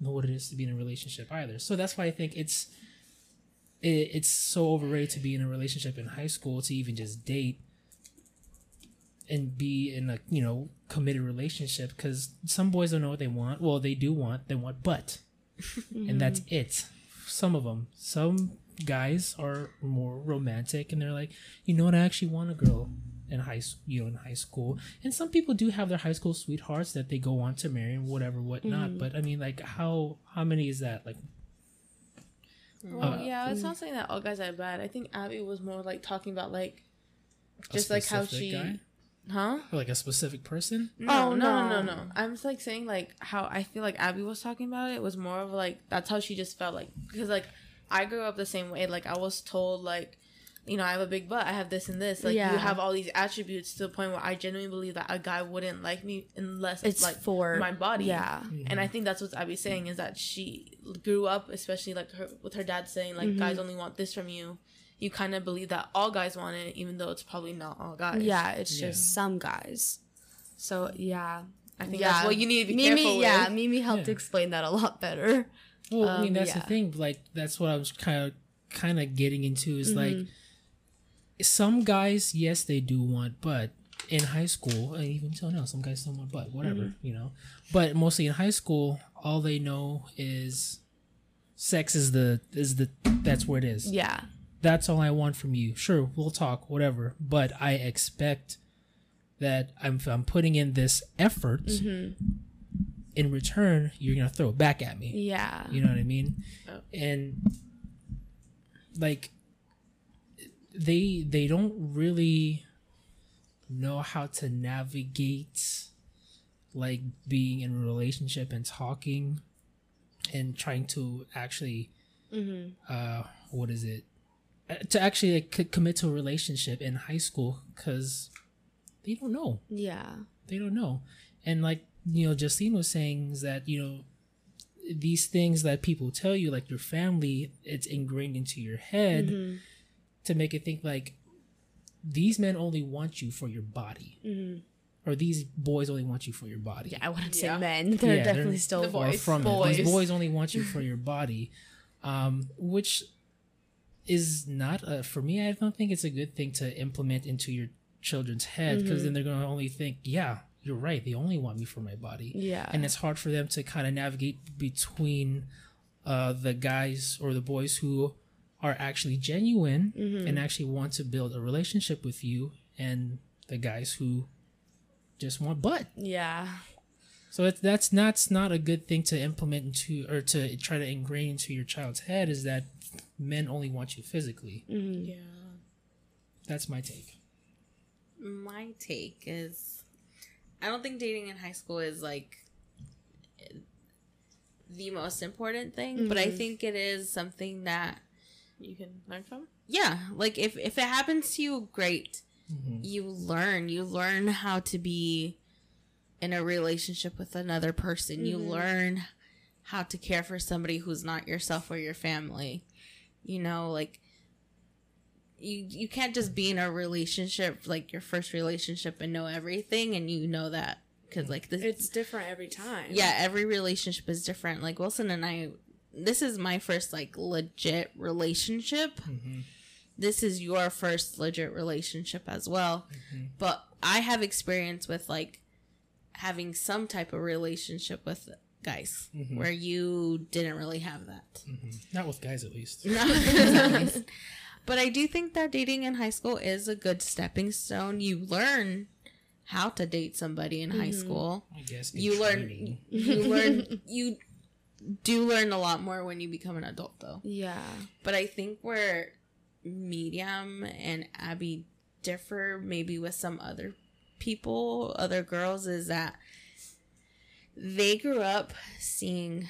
[SPEAKER 2] know what it is to be in a relationship either. So that's why I think it's it, it's so overrated to be in a relationship in high school to even just date and be in a you know committed relationship because some boys don't know what they want. Well, they do want they want but, and that's mm-hmm. it. Some of them, some guys are more romantic and they're like, you know what, I actually want a girl in high s- you know in high school and some people do have their high school sweethearts that they go on to marry and whatever whatnot but i mean like how how many is that like
[SPEAKER 4] Well,
[SPEAKER 2] Uh,
[SPEAKER 4] yeah, it's not saying that all guys are bad. I think Abi was more like talking about like, just like how she,
[SPEAKER 2] guy?
[SPEAKER 4] huh?
[SPEAKER 2] Or, like a specific person
[SPEAKER 4] No,
[SPEAKER 1] Oh,
[SPEAKER 4] no, no,
[SPEAKER 1] no.
[SPEAKER 4] no, no. I'm just like saying like how I feel like Abi was talking about it was more of like that's how she just felt like because like I grew up the same way. Like I was told like, you know, I have a big butt. I have this and this. Like
[SPEAKER 1] Yeah.
[SPEAKER 4] you have all these attributes to the point where I genuinely believe that a guy wouldn't like me unless
[SPEAKER 1] it's
[SPEAKER 4] like
[SPEAKER 1] for
[SPEAKER 4] my body.
[SPEAKER 1] yeah
[SPEAKER 4] And I think that's what Abi's saying is that she grew up, especially like her with her dad saying like guys only want this from you. You kind of believe that all guys want it, even though it's probably not all guys.
[SPEAKER 1] Yeah, it's
[SPEAKER 2] Yeah.
[SPEAKER 1] just some guys. So yeah,
[SPEAKER 4] I think
[SPEAKER 1] yeah.
[SPEAKER 4] that's what you need to be
[SPEAKER 1] Mimi,
[SPEAKER 4] careful
[SPEAKER 1] yeah,
[SPEAKER 4] with.
[SPEAKER 1] Mimi helped
[SPEAKER 2] Yeah.
[SPEAKER 1] explain that a lot better.
[SPEAKER 2] well i mean
[SPEAKER 1] Um,
[SPEAKER 2] that's the thing like that's what i was kind of kind of getting into is like
[SPEAKER 1] Mm-hmm.
[SPEAKER 2] Some guys, yes, they do want butt in high school, and even till now, some guys still want butt, whatever, mm-hmm. you know. But mostly in high school, all they know is sex is the is the that's where it is.
[SPEAKER 1] Yeah.
[SPEAKER 2] That's all I want from you. Sure, we'll talk, whatever. But I expect that I'm I'm putting in this effort. Mm-hmm. In return, you're gonna throw it back at me.
[SPEAKER 1] Yeah.
[SPEAKER 2] You know what I mean?
[SPEAKER 4] Oh.
[SPEAKER 2] And like they they don't really know how to navigate like being in a relationship and talking and trying to actually uh what is it Uh, to actually like, c- commit to a relationship in high school because they don't know
[SPEAKER 1] Yeah.
[SPEAKER 2] they don't know. And like you know, Justine was saying is that you know these things that people tell you, like your family, it's ingrained into your head
[SPEAKER 1] Mm-hmm.
[SPEAKER 2] To make it think like these men only want you for your body, or these boys only want you for your body.
[SPEAKER 1] Yeah, I wouldn't say
[SPEAKER 4] Yeah.
[SPEAKER 1] men. They're
[SPEAKER 2] Yeah,
[SPEAKER 1] definitely
[SPEAKER 2] they're-
[SPEAKER 1] still
[SPEAKER 4] The
[SPEAKER 2] Or
[SPEAKER 4] boys.
[SPEAKER 2] from it.
[SPEAKER 4] Boys.
[SPEAKER 2] These boys only want you for your body, um, which is not a, for me. I don't think it's a good thing to implement into your children's head because then they're going to only think, yeah, you're right. They only want me for my body.
[SPEAKER 1] Yeah.
[SPEAKER 2] and it's hard for them to kind of navigate between uh, the guys or the boys who are actually genuine mm-hmm. and actually want to build a relationship with you, and the guys who just want butt.
[SPEAKER 1] Yeah.
[SPEAKER 2] So it's, that's that's not a good thing to implement into or to try to ingrain into your child's head is that men only want you physically. Mm-hmm.
[SPEAKER 4] Yeah.
[SPEAKER 2] That's my take.
[SPEAKER 3] my take is I don't think dating in high school is like the most important thing, but I mm-hmm. think it is something that
[SPEAKER 4] You can learn from.
[SPEAKER 3] yeah, like if if it happens to you, great. Mm-hmm. You learn. You learn how to be in a relationship with another person. You mm-hmm. learn how to care for somebody who's not yourself or your family. You know, like you you can't just be in a relationship like your first relationship and know everything and you know that cuz like this
[SPEAKER 1] It's different every time.
[SPEAKER 3] yeah, every relationship is different. Like Wilson and I, this is my first like legit relationship. Mm-hmm. This is your first legit relationship as well. Mm-hmm. But I have experience with like having some type of relationship with guys mm-hmm. where you didn't really have that.
[SPEAKER 2] Not with guys, at least.
[SPEAKER 3] but I do think that dating in high school is a good stepping stone. You learn how to date somebody in high school.
[SPEAKER 2] I guess
[SPEAKER 3] You
[SPEAKER 2] in
[SPEAKER 3] learn you learn you do learn a lot more when you become an adult though.
[SPEAKER 1] Yeah.
[SPEAKER 3] But I think where Medium and Abi differ maybe with some other people, other girls is that they grew up seeing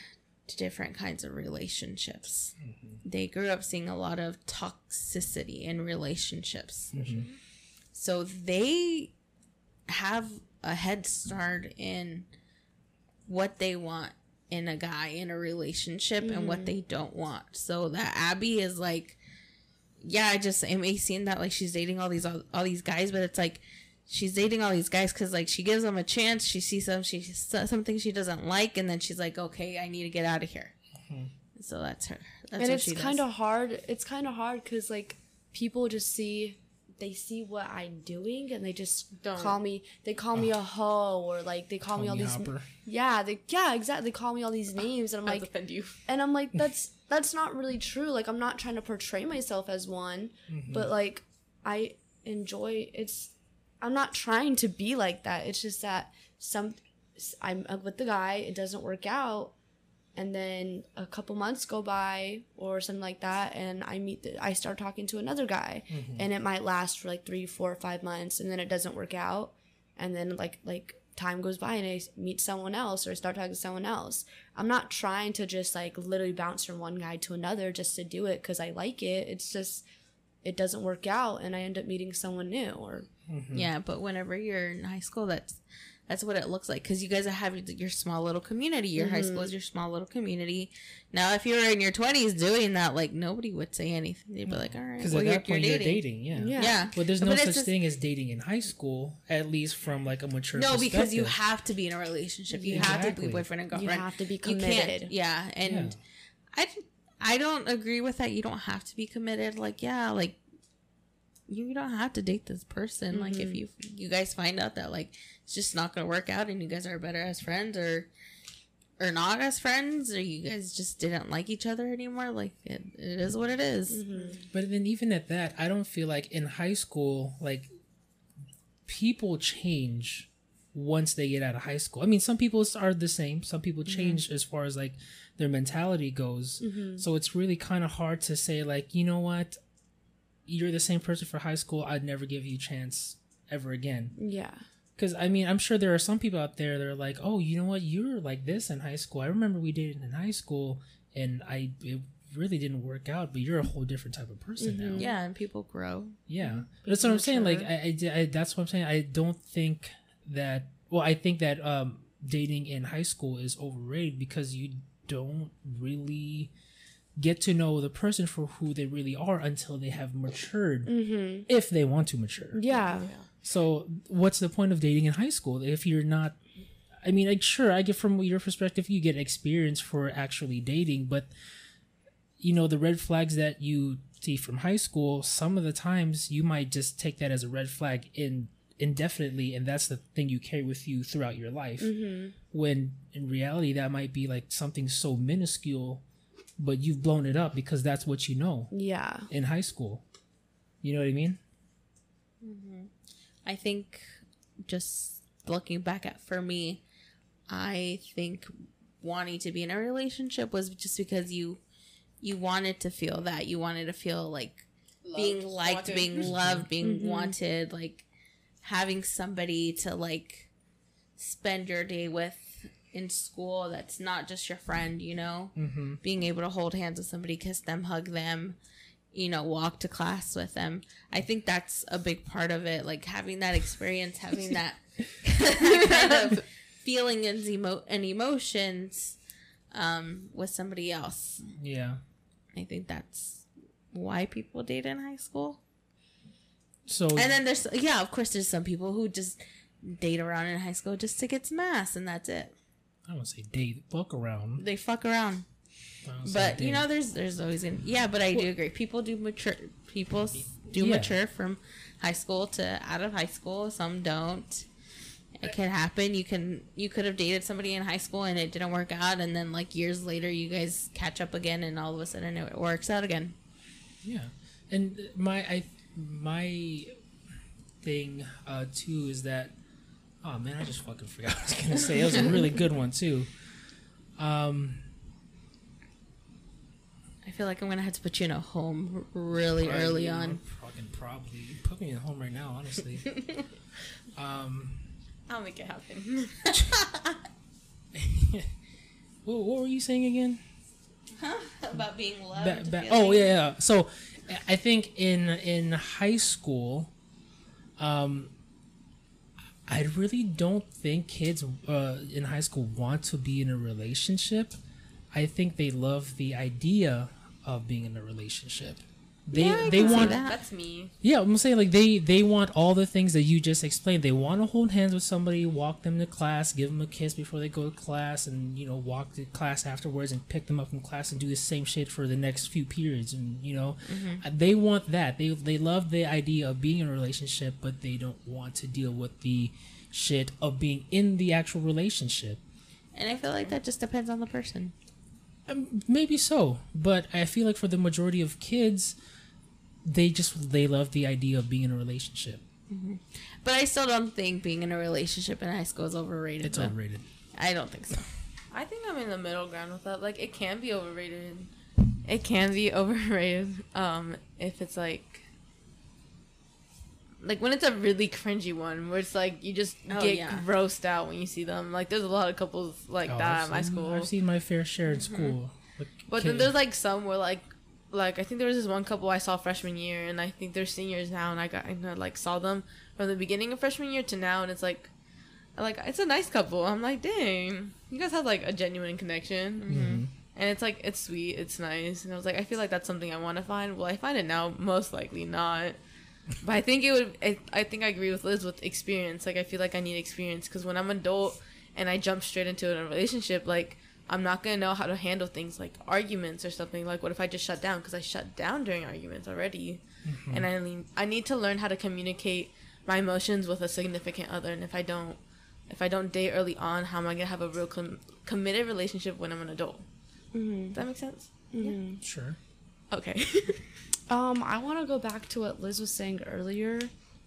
[SPEAKER 3] different kinds of relationships. Mm-hmm. They grew up seeing a lot of toxicity in relationships. Mm-hmm. So they have a head start in what they want in a guy in a relationship and what they mm-hmm. don't want. So that Abi is like, yeah, I just it may seem that like she's dating all these all, all these guys, but it's like she's dating all these guys because like she gives them a chance. She sees some she something she doesn't like, and then she's like, okay, I need to get out of here. Mm-hmm. So that's her. That's
[SPEAKER 1] and it's kind of hard. It's kind of hard because like people just see they see what I'm doing and they just
[SPEAKER 4] Don't.
[SPEAKER 1] call me. They call me a hoe or like they call, me all
[SPEAKER 2] me
[SPEAKER 1] these.
[SPEAKER 2] Hopper.
[SPEAKER 1] Yeah, they yeah exactly. They call me all these names and I'm
[SPEAKER 4] Like,
[SPEAKER 1] like
[SPEAKER 4] offend you.
[SPEAKER 1] and I'm like that's that's not really true. Like I'm not trying to portray myself as one, mm-hmm. but like I enjoy it's. I'm not trying to be like that. It's just that some I'm uh, with the guy. It doesn't work out and then a couple months go by or something like that and i meet the, i start talking to another guy. Mm-hmm. And it might last for like three four five months and then it doesn't work out. And then like like time goes by and i meet someone else or I start talking to someone else. I'm not trying to just like literally bounce from one guy to another just to do it because i like it. It's just it doesn't work out and i end up meeting someone new or mm-hmm.
[SPEAKER 3] Yeah, but whenever you're in high school, that's that's what it looks like because you guys are having your small little community. Your high mm-hmm. school is your small little community. Now, if you were in your twenties doing that, like nobody would say anything. They'd be like, "All right,
[SPEAKER 2] Because
[SPEAKER 3] well,
[SPEAKER 2] at
[SPEAKER 3] you're,
[SPEAKER 2] that point,
[SPEAKER 3] you're
[SPEAKER 2] you're
[SPEAKER 3] dating."
[SPEAKER 2] dating. Yeah.
[SPEAKER 1] Yeah.
[SPEAKER 3] Yeah,
[SPEAKER 2] But there's no
[SPEAKER 3] But
[SPEAKER 2] such
[SPEAKER 3] just-
[SPEAKER 2] thing as dating in high school, at least from like a mature.
[SPEAKER 3] No, because you have to be in a relationship. You have to be boyfriend and girlfriend.
[SPEAKER 1] you have to be committed.
[SPEAKER 3] Yeah, and
[SPEAKER 2] Yeah.
[SPEAKER 3] I I don't agree with that. You don't have to be committed. Like, yeah, like you don't have to date this person. Like if mm-hmm. you you guys find out that like it's just not gonna work out and you guys are better as friends or or not as friends or you guys just didn't like each other anymore, like it, it is what it is. Mm-hmm.
[SPEAKER 2] But then even at that, I don't feel like in high school, like people change once they get out of high school. I mean, some people are the same. Some people mm-hmm. change as far as like their mentality goes. So it's really kind of hard to say like, you know what, you're the same person for high school. I'd never give you a chance ever again.
[SPEAKER 1] Yeah.
[SPEAKER 2] Because I mean, I'm sure there are some people out there that are like, oh, you know what, you were like this in high school. I remember we dated in high school, and I it really didn't work out. But you're a whole different type of person now.
[SPEAKER 3] Yeah, and people grow.
[SPEAKER 2] Yeah, that's what I'm saying. Like, I, I, I- that's what I'm saying. I don't think that. Well, I think that um, dating in high school is overrated because you don't really get to know the person for who they really are until they have matured, mm-hmm. if they want to mature.
[SPEAKER 1] Yeah.
[SPEAKER 2] So, what's the point of dating in high school if you're not? I mean, like, sure, I get from your perspective, you get experience for actually dating, but you know, the red flags that you see from high school, some of the times you might just take that as a red flag in indefinitely, and that's the thing you carry with you throughout your life. Mm-hmm. When in reality, that might be like something so minuscule, but you've blown it up because that's what you know
[SPEAKER 1] Yeah.
[SPEAKER 2] in high school. You know what I mean? Mm-hmm.
[SPEAKER 3] I think just looking back at for me, I think wanting to be in a relationship was just because you you wanted to feel that you wanted to feel like being liked,
[SPEAKER 4] wanted.
[SPEAKER 3] being loved, being mm-hmm. wanted, like having somebody to like spend your day with in school that's not just your friend, you know?
[SPEAKER 2] Mm-hmm.
[SPEAKER 3] Being able to hold hands with somebody, kiss them, hug them, you know, walk to class with them. I think that's a big part of it. Like having that experience, having that, kind of feeling and, emo- and emotions um, with somebody else.
[SPEAKER 2] Yeah.
[SPEAKER 3] I think that's why people date in high school.
[SPEAKER 2] So
[SPEAKER 3] And then there's, yeah, of course, there's some people who just date around in high school just to get some ass and that's it.
[SPEAKER 2] I don't say date, fuck around.
[SPEAKER 3] They fuck around.
[SPEAKER 2] I don't say
[SPEAKER 3] But you know, there's there's always gonna yeah. But I do agree. People do mature. People do
[SPEAKER 2] Yeah.
[SPEAKER 3] mature from high school to out of high school. Some don't. It can happen. You can you could have dated somebody in high school and it didn't work out, and then like years later, you guys catch up again, and all of a sudden it works out again.
[SPEAKER 2] yeah, and my I my thing uh too is that oh man, I just fucking forgot what I was gonna say. It was a really good one too. Um,
[SPEAKER 3] I feel like I'm gonna have to put you in a home really early on.
[SPEAKER 2] Fucking probably you put me in a home right now, honestly. um,
[SPEAKER 3] I'll make it happen.
[SPEAKER 2] what, what were you saying again?
[SPEAKER 3] About being loved.
[SPEAKER 2] Ba- ba- oh yeah, yeah. So I think in in high school, um, I really don't think kids uh, in high school want to be in a relationship. I think they love the idea of being in a relationship. They
[SPEAKER 3] Yeah, I
[SPEAKER 2] they
[SPEAKER 3] can see
[SPEAKER 2] want
[SPEAKER 3] that.
[SPEAKER 4] That's me.
[SPEAKER 2] yeah, I'm saying like they they want all the things that you just explained. They want to hold hands with somebody, walk them to class, give them a kiss before they go to class, and you know walk to class afterwards and pick them up from class and do the same shit for the next few periods. And you know, Uh, they want that. They they love the idea of being in a relationship, but they don't want to deal with the shit of being in the actual relationship.
[SPEAKER 3] And I feel like that just depends on the person.
[SPEAKER 2] Um, maybe so, but I feel like for the majority of kids, they just they love the idea of being in a relationship.
[SPEAKER 3] But I still don't think being in a relationship in high school is overrated.
[SPEAKER 2] It's overrated.
[SPEAKER 3] I don't think so.
[SPEAKER 4] I think I'm in the middle ground with that. Like, it can be overrated. It can be overrated. Um, if it's like, like when it's a really cringy one, where it's like you just
[SPEAKER 3] Oh,
[SPEAKER 4] get
[SPEAKER 3] yeah.
[SPEAKER 4] grossed out when you see them. Like, there's a lot of couples like
[SPEAKER 2] Oh,
[SPEAKER 4] that
[SPEAKER 2] I've
[SPEAKER 4] at my
[SPEAKER 2] seen-
[SPEAKER 4] school.
[SPEAKER 2] I've seen my fair share in school. Like,
[SPEAKER 4] But
[SPEAKER 2] kid-
[SPEAKER 4] then there's like some where like like I think there was this one couple I saw freshman year and I think they're seniors now and I got I like saw them from the beginning of freshman year to now and it's like like it's a nice couple. I'm like, dang, you guys have like a genuine connection.
[SPEAKER 2] Mhm.
[SPEAKER 4] And it's like it's sweet, it's nice. And I was like, I feel like that's something I want to find. Well, I find it now, most likely not. But I think it would. I, I think I agree with Liz with experience. Like I feel like I need experience because when I'm adult and I jump straight into a relationship, like I'm not gonna know how to handle things like arguments or something. Like, what if I just shut down? Because I shut down during arguments already, and I mean, I need to learn how to communicate my emotions with a significant other. And if I don't, if I don't date early on, how am I gonna have a real com- committed relationship when I'm an adult? Does that make sense?
[SPEAKER 2] Sure.
[SPEAKER 4] Okay.
[SPEAKER 1] Um, I want to go back to what Liz was saying earlier,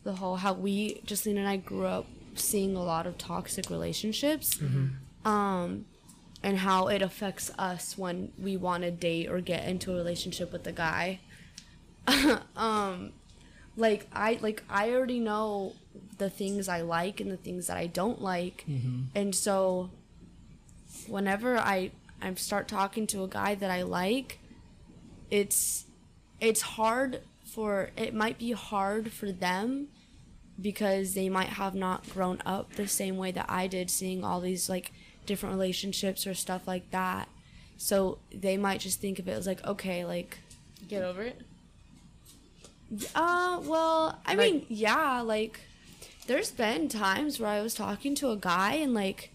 [SPEAKER 1] the whole how we, Justine and I, grew up seeing a lot of toxic relationships, um, and how it affects us when we want to date or get into a relationship with a guy. um, like I like I already know the things I like and the things that I don't like, and so whenever I I start talking to a guy that I like, it's it's hard for it might be hard for them because they might have not grown up the same way that I did seeing all these like different relationships or stuff like that. So they might just think of it as like okay, like
[SPEAKER 4] Get over it.
[SPEAKER 1] uh well, I
[SPEAKER 4] Like-
[SPEAKER 1] mean, yeah, like there's been times where I was talking to a guy and like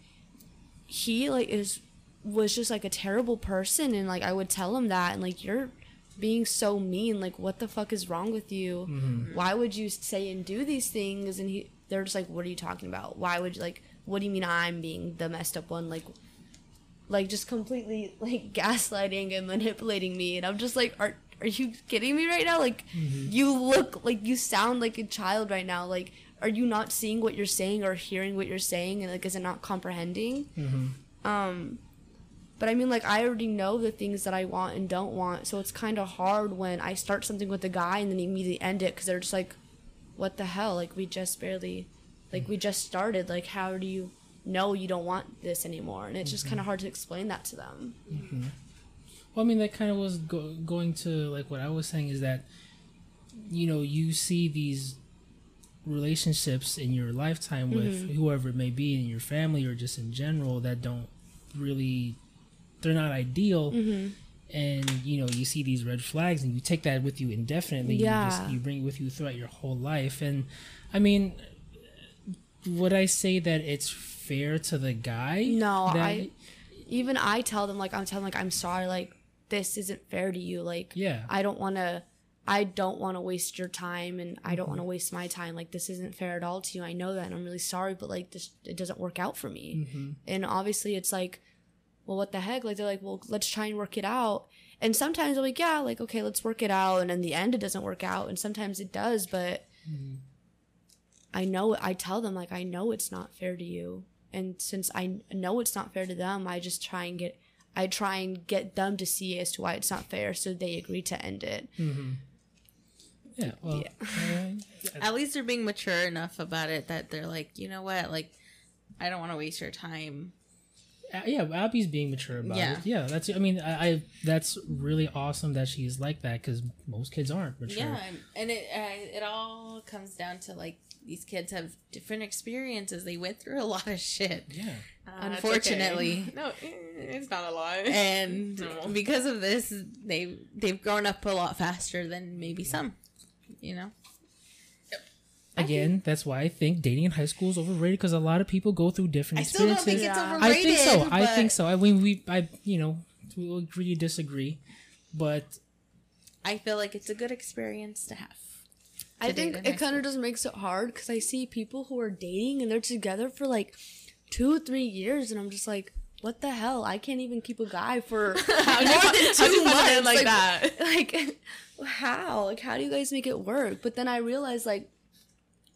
[SPEAKER 1] he like is was just like a terrible person and like I would tell him that and like you're being so mean like what the fuck is wrong with you why would you say and do these things and he they're just like what are you talking about why would you like what do you mean i'm being the messed up one? Like like just completely like gaslighting and manipulating me. And i'm just like are are you kidding me right now? Like you look like you sound like a child right now. Like are you not seeing what you're saying or hearing what you're saying? And like is it not comprehending? Um but I mean, like, I already know the things that I want and don't want, so it's kind of hard when I start something with a guy and then immediately end it because they're just like, what the hell? Like, we just barely, like, we just started. Like, how do you know you don't want this anymore? And it's just kind of mm-hmm. hard to explain that to them. Mm-hmm.
[SPEAKER 2] Well, I mean, that kind of was go- going to like what I was saying is that, you know, you see these relationships in your lifetime with mm-hmm. whoever it may be in your family or just in general that don't really, they're not ideal. And you know, you see these red flags, and you take that with you indefinitely. You,
[SPEAKER 1] Yeah.
[SPEAKER 2] just, you bring it with you throughout your whole life. And I mean, would I say that it's fair to the guy?
[SPEAKER 1] No, I, even I tell them, like, I'm telling, like, I'm sorry, like, this isn't fair to you. Like,
[SPEAKER 2] Yeah.
[SPEAKER 1] I don't want to. I don't want to waste your time and I don't mm-hmm. want to waste my time. Like this isn't fair at all to you. I know that and I'm really sorry, but like this it doesn't work out for me. Mm-hmm. And obviously it's like, well what the heck? Like they're like, well let's try and work it out. And sometimes I'm like, yeah, like okay, let's work it out and in the end it doesn't work out and sometimes it does, but mm-hmm. I know I tell them like I know it's not fair to you. And since I know it's not fair to them, I just try and get I try and get them to see as to why it's not fair so they agree to end it.
[SPEAKER 2] Yeah. Well, uh,
[SPEAKER 3] At least they're being mature enough about it that they're like, you know what, like, I don't want to waste your time.
[SPEAKER 2] Uh, yeah, Abi's being mature about
[SPEAKER 3] Yeah.
[SPEAKER 2] it. Yeah, that's. I mean, I, I that's really awesome that she's like that because most kids aren't mature.
[SPEAKER 3] Yeah, and- and it uh, it all comes down to like these kids have different experiences. They went through a lot of shit,
[SPEAKER 2] Yeah.
[SPEAKER 4] Uh,
[SPEAKER 3] Unfortunately.
[SPEAKER 4] okay. no, eh, it's not a lie.
[SPEAKER 3] and
[SPEAKER 4] No.
[SPEAKER 3] because of this, they they've grown up a lot faster than maybe some. You know, Yep.
[SPEAKER 2] Again, that's why I think dating in high school is overrated because a lot of people go through different
[SPEAKER 3] I still don't
[SPEAKER 2] experiences.
[SPEAKER 3] think it's overrated.
[SPEAKER 2] I think so. I think so. I mean, we, I, you know, we will agree to disagree, but
[SPEAKER 3] I feel like it's a good experience to have.
[SPEAKER 1] I think it kind of just makes it hard because I see people who are dating and they're together for like two, three years, and I'm just like, what the hell? I can't even keep a guy for more than two months.
[SPEAKER 4] man like that?
[SPEAKER 1] Like, how? Like, how do you guys make it work? But then I realize like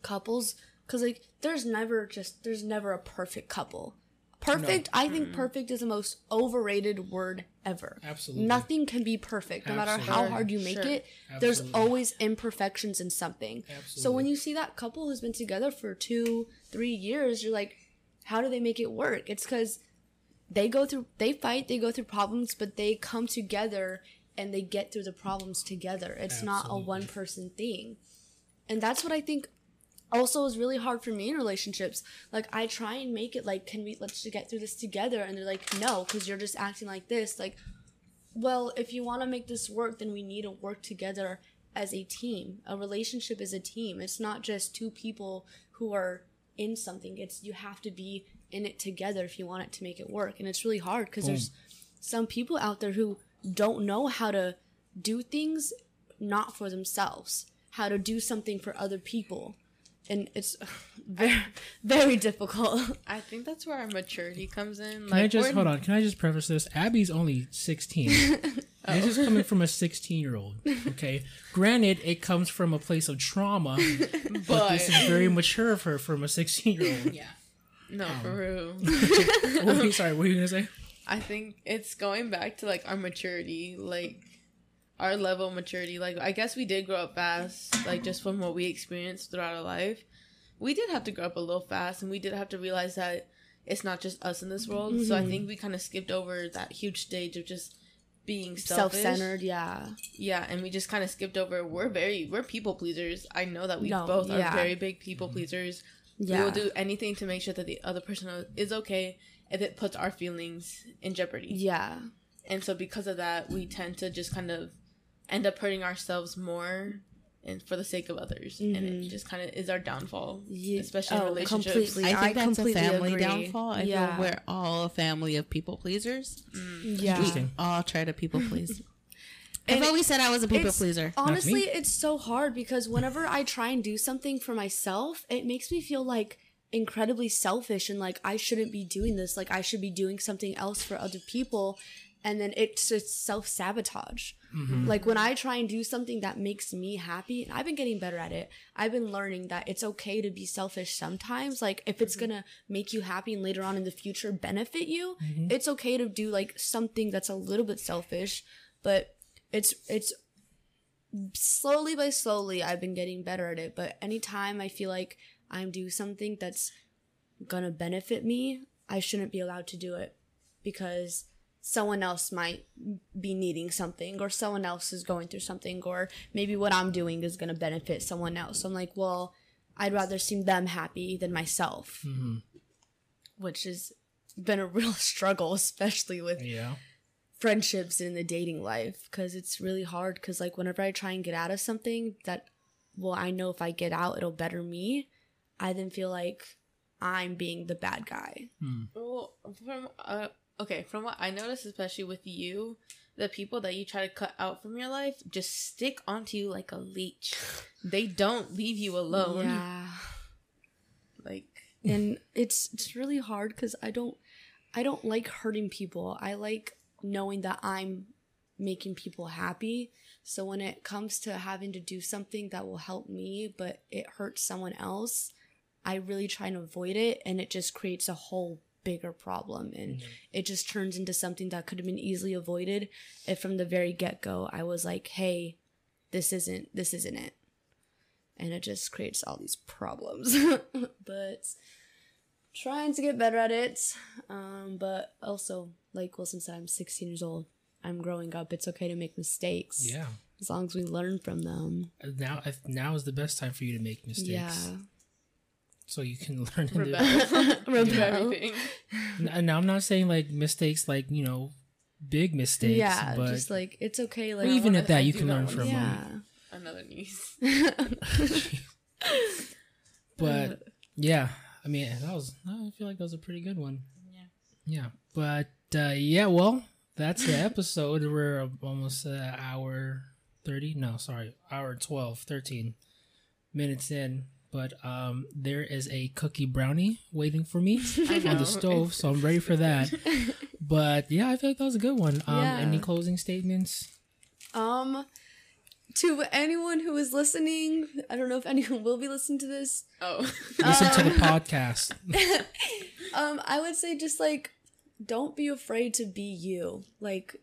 [SPEAKER 1] couples, because like there's never just there's never a perfect couple. Perfect, I think perfect is the most overrated word ever.
[SPEAKER 2] Absolutely.
[SPEAKER 1] Nothing can be perfect, no matter how hard you make
[SPEAKER 4] Sure.
[SPEAKER 1] it. There's always imperfections in something.
[SPEAKER 2] Absolutely.
[SPEAKER 1] So when you see that couple who's been together for two, three years, you're like, how do they make it work? It's because they go through, they fight, they go through problems, but they come together and they get through the problems together. It's not a one person thing. And that's what I think also is really hard for me in relationships. Like I try and make it like, can we let's just get through this together? And they're like, no, because you're just acting like this. Like, well, if you want to make this work, then we need to work together as a team. A relationship is a team. It's not just two people who are in something. It's you have to be in it together if you want it to make it work. And it's really hard because there's some people out there who don't know how to do things not for themselves, how to do something for other people. And it's very very difficult.
[SPEAKER 4] I think that's where our maturity comes in.
[SPEAKER 2] Can I just hold on? Can I just preface this? Abi's only sixteen. This is oh. coming from a sixteen-year-old. Okay, granted, it comes from a place of trauma, but
[SPEAKER 4] But
[SPEAKER 2] this is very mature of her from a sixteen-year-old.
[SPEAKER 3] Yeah.
[SPEAKER 4] no, for um, real.
[SPEAKER 2] What were you- sorry, what were you gonna say?
[SPEAKER 4] I think it's going back to like our maturity, like our level of maturity. Like I guess we did grow up fast, like just from what we experienced throughout our life. We did have to grow up a little fast, and we did have to realize that it's not just us in this world. So I mm-hmm. think we kind of skipped over that huge stage of just being.
[SPEAKER 1] Self-centered, yeah.
[SPEAKER 4] Yeah, and we just kind of skipped over. We're very we're people pleasers. I know that we
[SPEAKER 1] No,
[SPEAKER 4] both
[SPEAKER 1] yeah.
[SPEAKER 4] are very big people mm-hmm. pleasers.
[SPEAKER 1] Yeah.
[SPEAKER 4] We will do anything to make sure that the other person is okay if it puts our feelings in jeopardy.
[SPEAKER 1] Yeah.
[SPEAKER 4] And so because of that, we tend to just kind of end up hurting ourselves more and for the sake of others. And it mm-hmm. just kind of is our downfall,
[SPEAKER 1] Ye-
[SPEAKER 4] especially in
[SPEAKER 1] oh,
[SPEAKER 4] relationships.
[SPEAKER 1] completely.
[SPEAKER 3] I think
[SPEAKER 1] I
[SPEAKER 3] that's a family
[SPEAKER 1] agree.
[SPEAKER 3] downfall. I
[SPEAKER 1] Yeah.
[SPEAKER 3] feel we're all a family of people pleasers. Mm.
[SPEAKER 1] Yeah.
[SPEAKER 2] Interesting.
[SPEAKER 3] All try to people please.
[SPEAKER 1] And
[SPEAKER 3] I've always said I was a people pleaser.
[SPEAKER 1] Honestly, it's so hard because whenever I try and do something for myself, it makes me feel like incredibly selfish and like I shouldn't be doing this. Like I should be doing something else for other people. And then it's just self sabotage. Mm-hmm. Like when I try and do something that makes me happy, and I've been getting better at it, I've been learning that it's okay to be selfish sometimes. Like if it's mm-hmm. gonna make you happy and later on in the future benefit you, mm-hmm. it's okay to do like something that's a little bit selfish, but it's it's slowly by slowly I've been getting better at it. But anytime I feel like I'm doing something that's gonna benefit me, I shouldn't be allowed to do it because someone else might be needing something or someone else is going through something or maybe what I'm doing is gonna benefit someone else. So I'm like, well, I'd rather see them happy than myself. Which has been a real struggle, especially with
[SPEAKER 2] Yeah.
[SPEAKER 1] friendships in the dating life because it's really hard because like whenever i try and get out of something that well i know if i get out it'll better me i then feel like i'm being the bad guy
[SPEAKER 4] Well, from uh, okay, from what I noticed, especially with you, the people that you try to cut out from your life just stick onto you like a leech. They don't leave you alone.
[SPEAKER 1] yeah
[SPEAKER 4] Like
[SPEAKER 1] and it's it's really hard because i don't i don't like hurting people i like knowing that i'm making people happy so when it comes to having to do something that will help me but it hurts someone else i really try and avoid it and it just creates a whole bigger problem. And it just turns into something that could have been easily avoided if from the very get-go i was like hey this isn't this isn't it. And it just creates all these problems. But trying to get better at it. Um but also like wilson said i'm 16 years old. I'm growing up. It's okay to make mistakes
[SPEAKER 2] Yeah.
[SPEAKER 1] as long as we learn from them.
[SPEAKER 2] Now, now is the best time for you to make mistakes,
[SPEAKER 1] yeah
[SPEAKER 2] so you can learn. And do,
[SPEAKER 4] rebel, do everything.
[SPEAKER 2] and now I'm not saying like mistakes, like you know, big mistakes.
[SPEAKER 1] yeah
[SPEAKER 2] but
[SPEAKER 1] just like it's okay like
[SPEAKER 2] even at that,
[SPEAKER 4] I
[SPEAKER 2] you can learn from them.
[SPEAKER 1] yeah
[SPEAKER 4] Another niece.
[SPEAKER 2] But yeah, I mean, that was. I feel like that was a pretty good one.
[SPEAKER 3] Yeah.
[SPEAKER 2] Yeah, but uh, yeah, well, that's the episode. We're almost an hour thirty. No, sorry, hour 12, 13 minutes in. But um, there is a cookie brownie waiting for me on the stove, so I'm ready for that. but yeah, I feel like that was a good one. Um,
[SPEAKER 1] Yeah.
[SPEAKER 2] Any closing statements?
[SPEAKER 1] um to anyone who is listening i don't know if anyone will be listening to this
[SPEAKER 4] Oh,
[SPEAKER 2] Listen to the podcast.
[SPEAKER 1] Um, I would say just like don't be afraid to be you. Like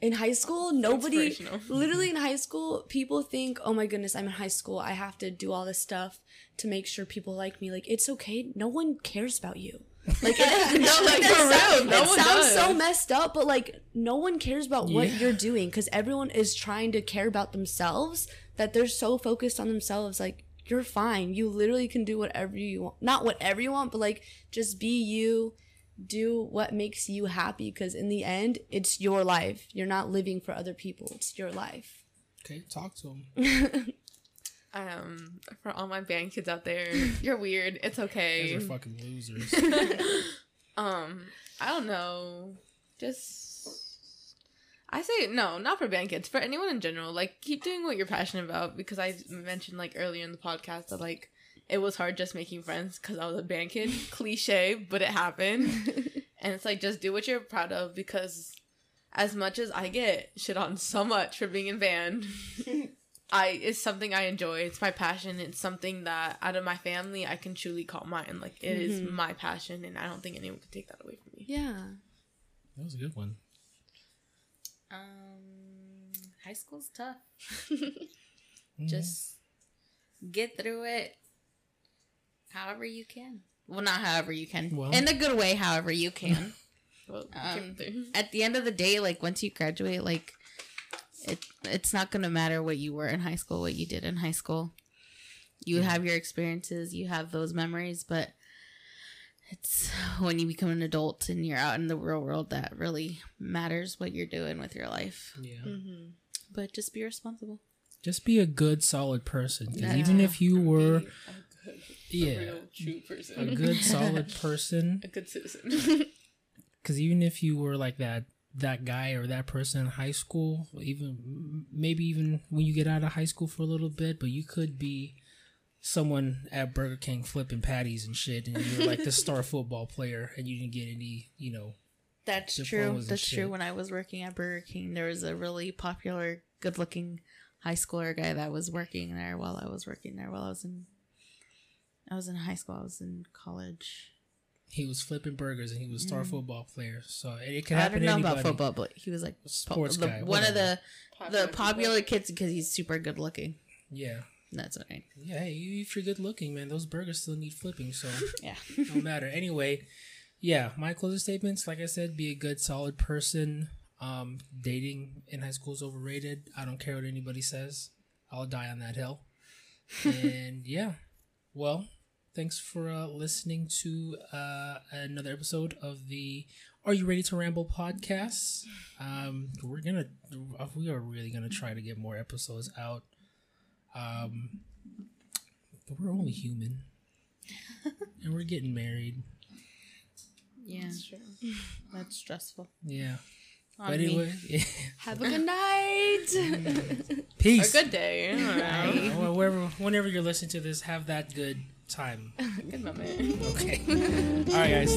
[SPEAKER 1] in high school, nobody literally in high school, people think, "Oh my goodness, I'm in high school. I have to do all this stuff to make sure people like me." Like it's okay. No one cares about you. Like, it,
[SPEAKER 4] No, like,
[SPEAKER 1] that
[SPEAKER 4] real, no
[SPEAKER 1] it
[SPEAKER 4] one
[SPEAKER 1] sounds so messed up, but like no one cares about what
[SPEAKER 2] Yeah.
[SPEAKER 1] you're doing because everyone is trying to care about themselves. That they're so focused on themselves. Like you're fine. You literally can do whatever you want. Not whatever you want, but like just be you. Do what makes you happy because in the end, it's your life. You're not living for other people. It's your life.
[SPEAKER 2] Okay, talk to him.
[SPEAKER 4] Um, for all my band kids out there, you're weird. It's okay.
[SPEAKER 2] are fucking losers.
[SPEAKER 4] um, I don't know. Just I say no, not for band kids, for anyone in general. Like keep doing what you're passionate about because I mentioned like earlier in the podcast that like it was hard just making friends because I was a band kid. Cliche, but it happened. and it's like just do what you're proud of because as much as I get shit on so much for being in band, I it's something I enjoy. It's my passion. It's something that out of my family I can truly call mine. Like it is
[SPEAKER 1] Mhm.
[SPEAKER 4] my passion, and I don't think anyone can take that away from me.
[SPEAKER 1] Yeah.
[SPEAKER 2] that was a good one.
[SPEAKER 3] Um, high school's tough.
[SPEAKER 2] Mhm.
[SPEAKER 3] Just get through it however you can. Well, not however you can.
[SPEAKER 2] Well-
[SPEAKER 3] In a good way, however you can.
[SPEAKER 4] Well,
[SPEAKER 3] Um. At the end of the day, like once you graduate, like it it's not gonna matter what you were in high school, what you did in high school. You
[SPEAKER 2] Yeah.
[SPEAKER 3] have your experiences, you have those memories, but it's when you become an adult and you're out in the real world that really matters what you're doing with your life.
[SPEAKER 2] Yeah.
[SPEAKER 4] mm-hmm.
[SPEAKER 3] But just be responsible.
[SPEAKER 2] Just be a good, solid person. 'cause
[SPEAKER 3] Yeah.
[SPEAKER 2] even if you were,
[SPEAKER 4] a good,
[SPEAKER 2] yeah,
[SPEAKER 4] a real true person,
[SPEAKER 2] a good, solid person,
[SPEAKER 4] a good citizen.
[SPEAKER 2] because even if you were like that that guy or that person in high school even maybe even when you get out of high school for a little bit but you could be someone at burger king flipping patties and shit and you're like the star football player and you didn't get any you know
[SPEAKER 3] That's true. That's true. When I was working at Burger King, there was a really popular, good-looking high schooler guy that was working there while I was working there. While I was in, I was in high school. I was in college.
[SPEAKER 2] He was flipping burgers and he was a star football player so it, it can
[SPEAKER 3] Mm. I
[SPEAKER 2] happen
[SPEAKER 3] don't know
[SPEAKER 2] to anybody
[SPEAKER 3] about football, but he was like
[SPEAKER 2] Sports
[SPEAKER 3] the,
[SPEAKER 2] guy,
[SPEAKER 3] one of
[SPEAKER 2] whatever.
[SPEAKER 3] the the popular kids because he's super good looking.
[SPEAKER 2] yeah
[SPEAKER 3] That's what I.
[SPEAKER 2] yeah hey, if you're good looking man those burgers still need flipping so
[SPEAKER 3] Yeah.
[SPEAKER 2] no matter. Anyway, yeah, my closing statements, like I said, be a good, solid person. Um, dating in high school is overrated. I don't care what anybody says. I'll die on that hill. and yeah, well, thanks for uh, listening to uh, another episode of the Are You Ready to Ramble podcast. Um, we're gonna, we are really gonna try to get more episodes out. Um, but we're only human, and we're getting married.
[SPEAKER 3] Yeah. That's stressful.
[SPEAKER 2] Yeah.
[SPEAKER 3] On
[SPEAKER 2] but
[SPEAKER 3] me.
[SPEAKER 2] anyway,
[SPEAKER 1] Have a good night.
[SPEAKER 2] Peace.
[SPEAKER 4] A good day. I don't know.
[SPEAKER 2] Well, wherever, whenever you're listening to this, have that good time.
[SPEAKER 4] Good moment.
[SPEAKER 2] Okay. All right, guys.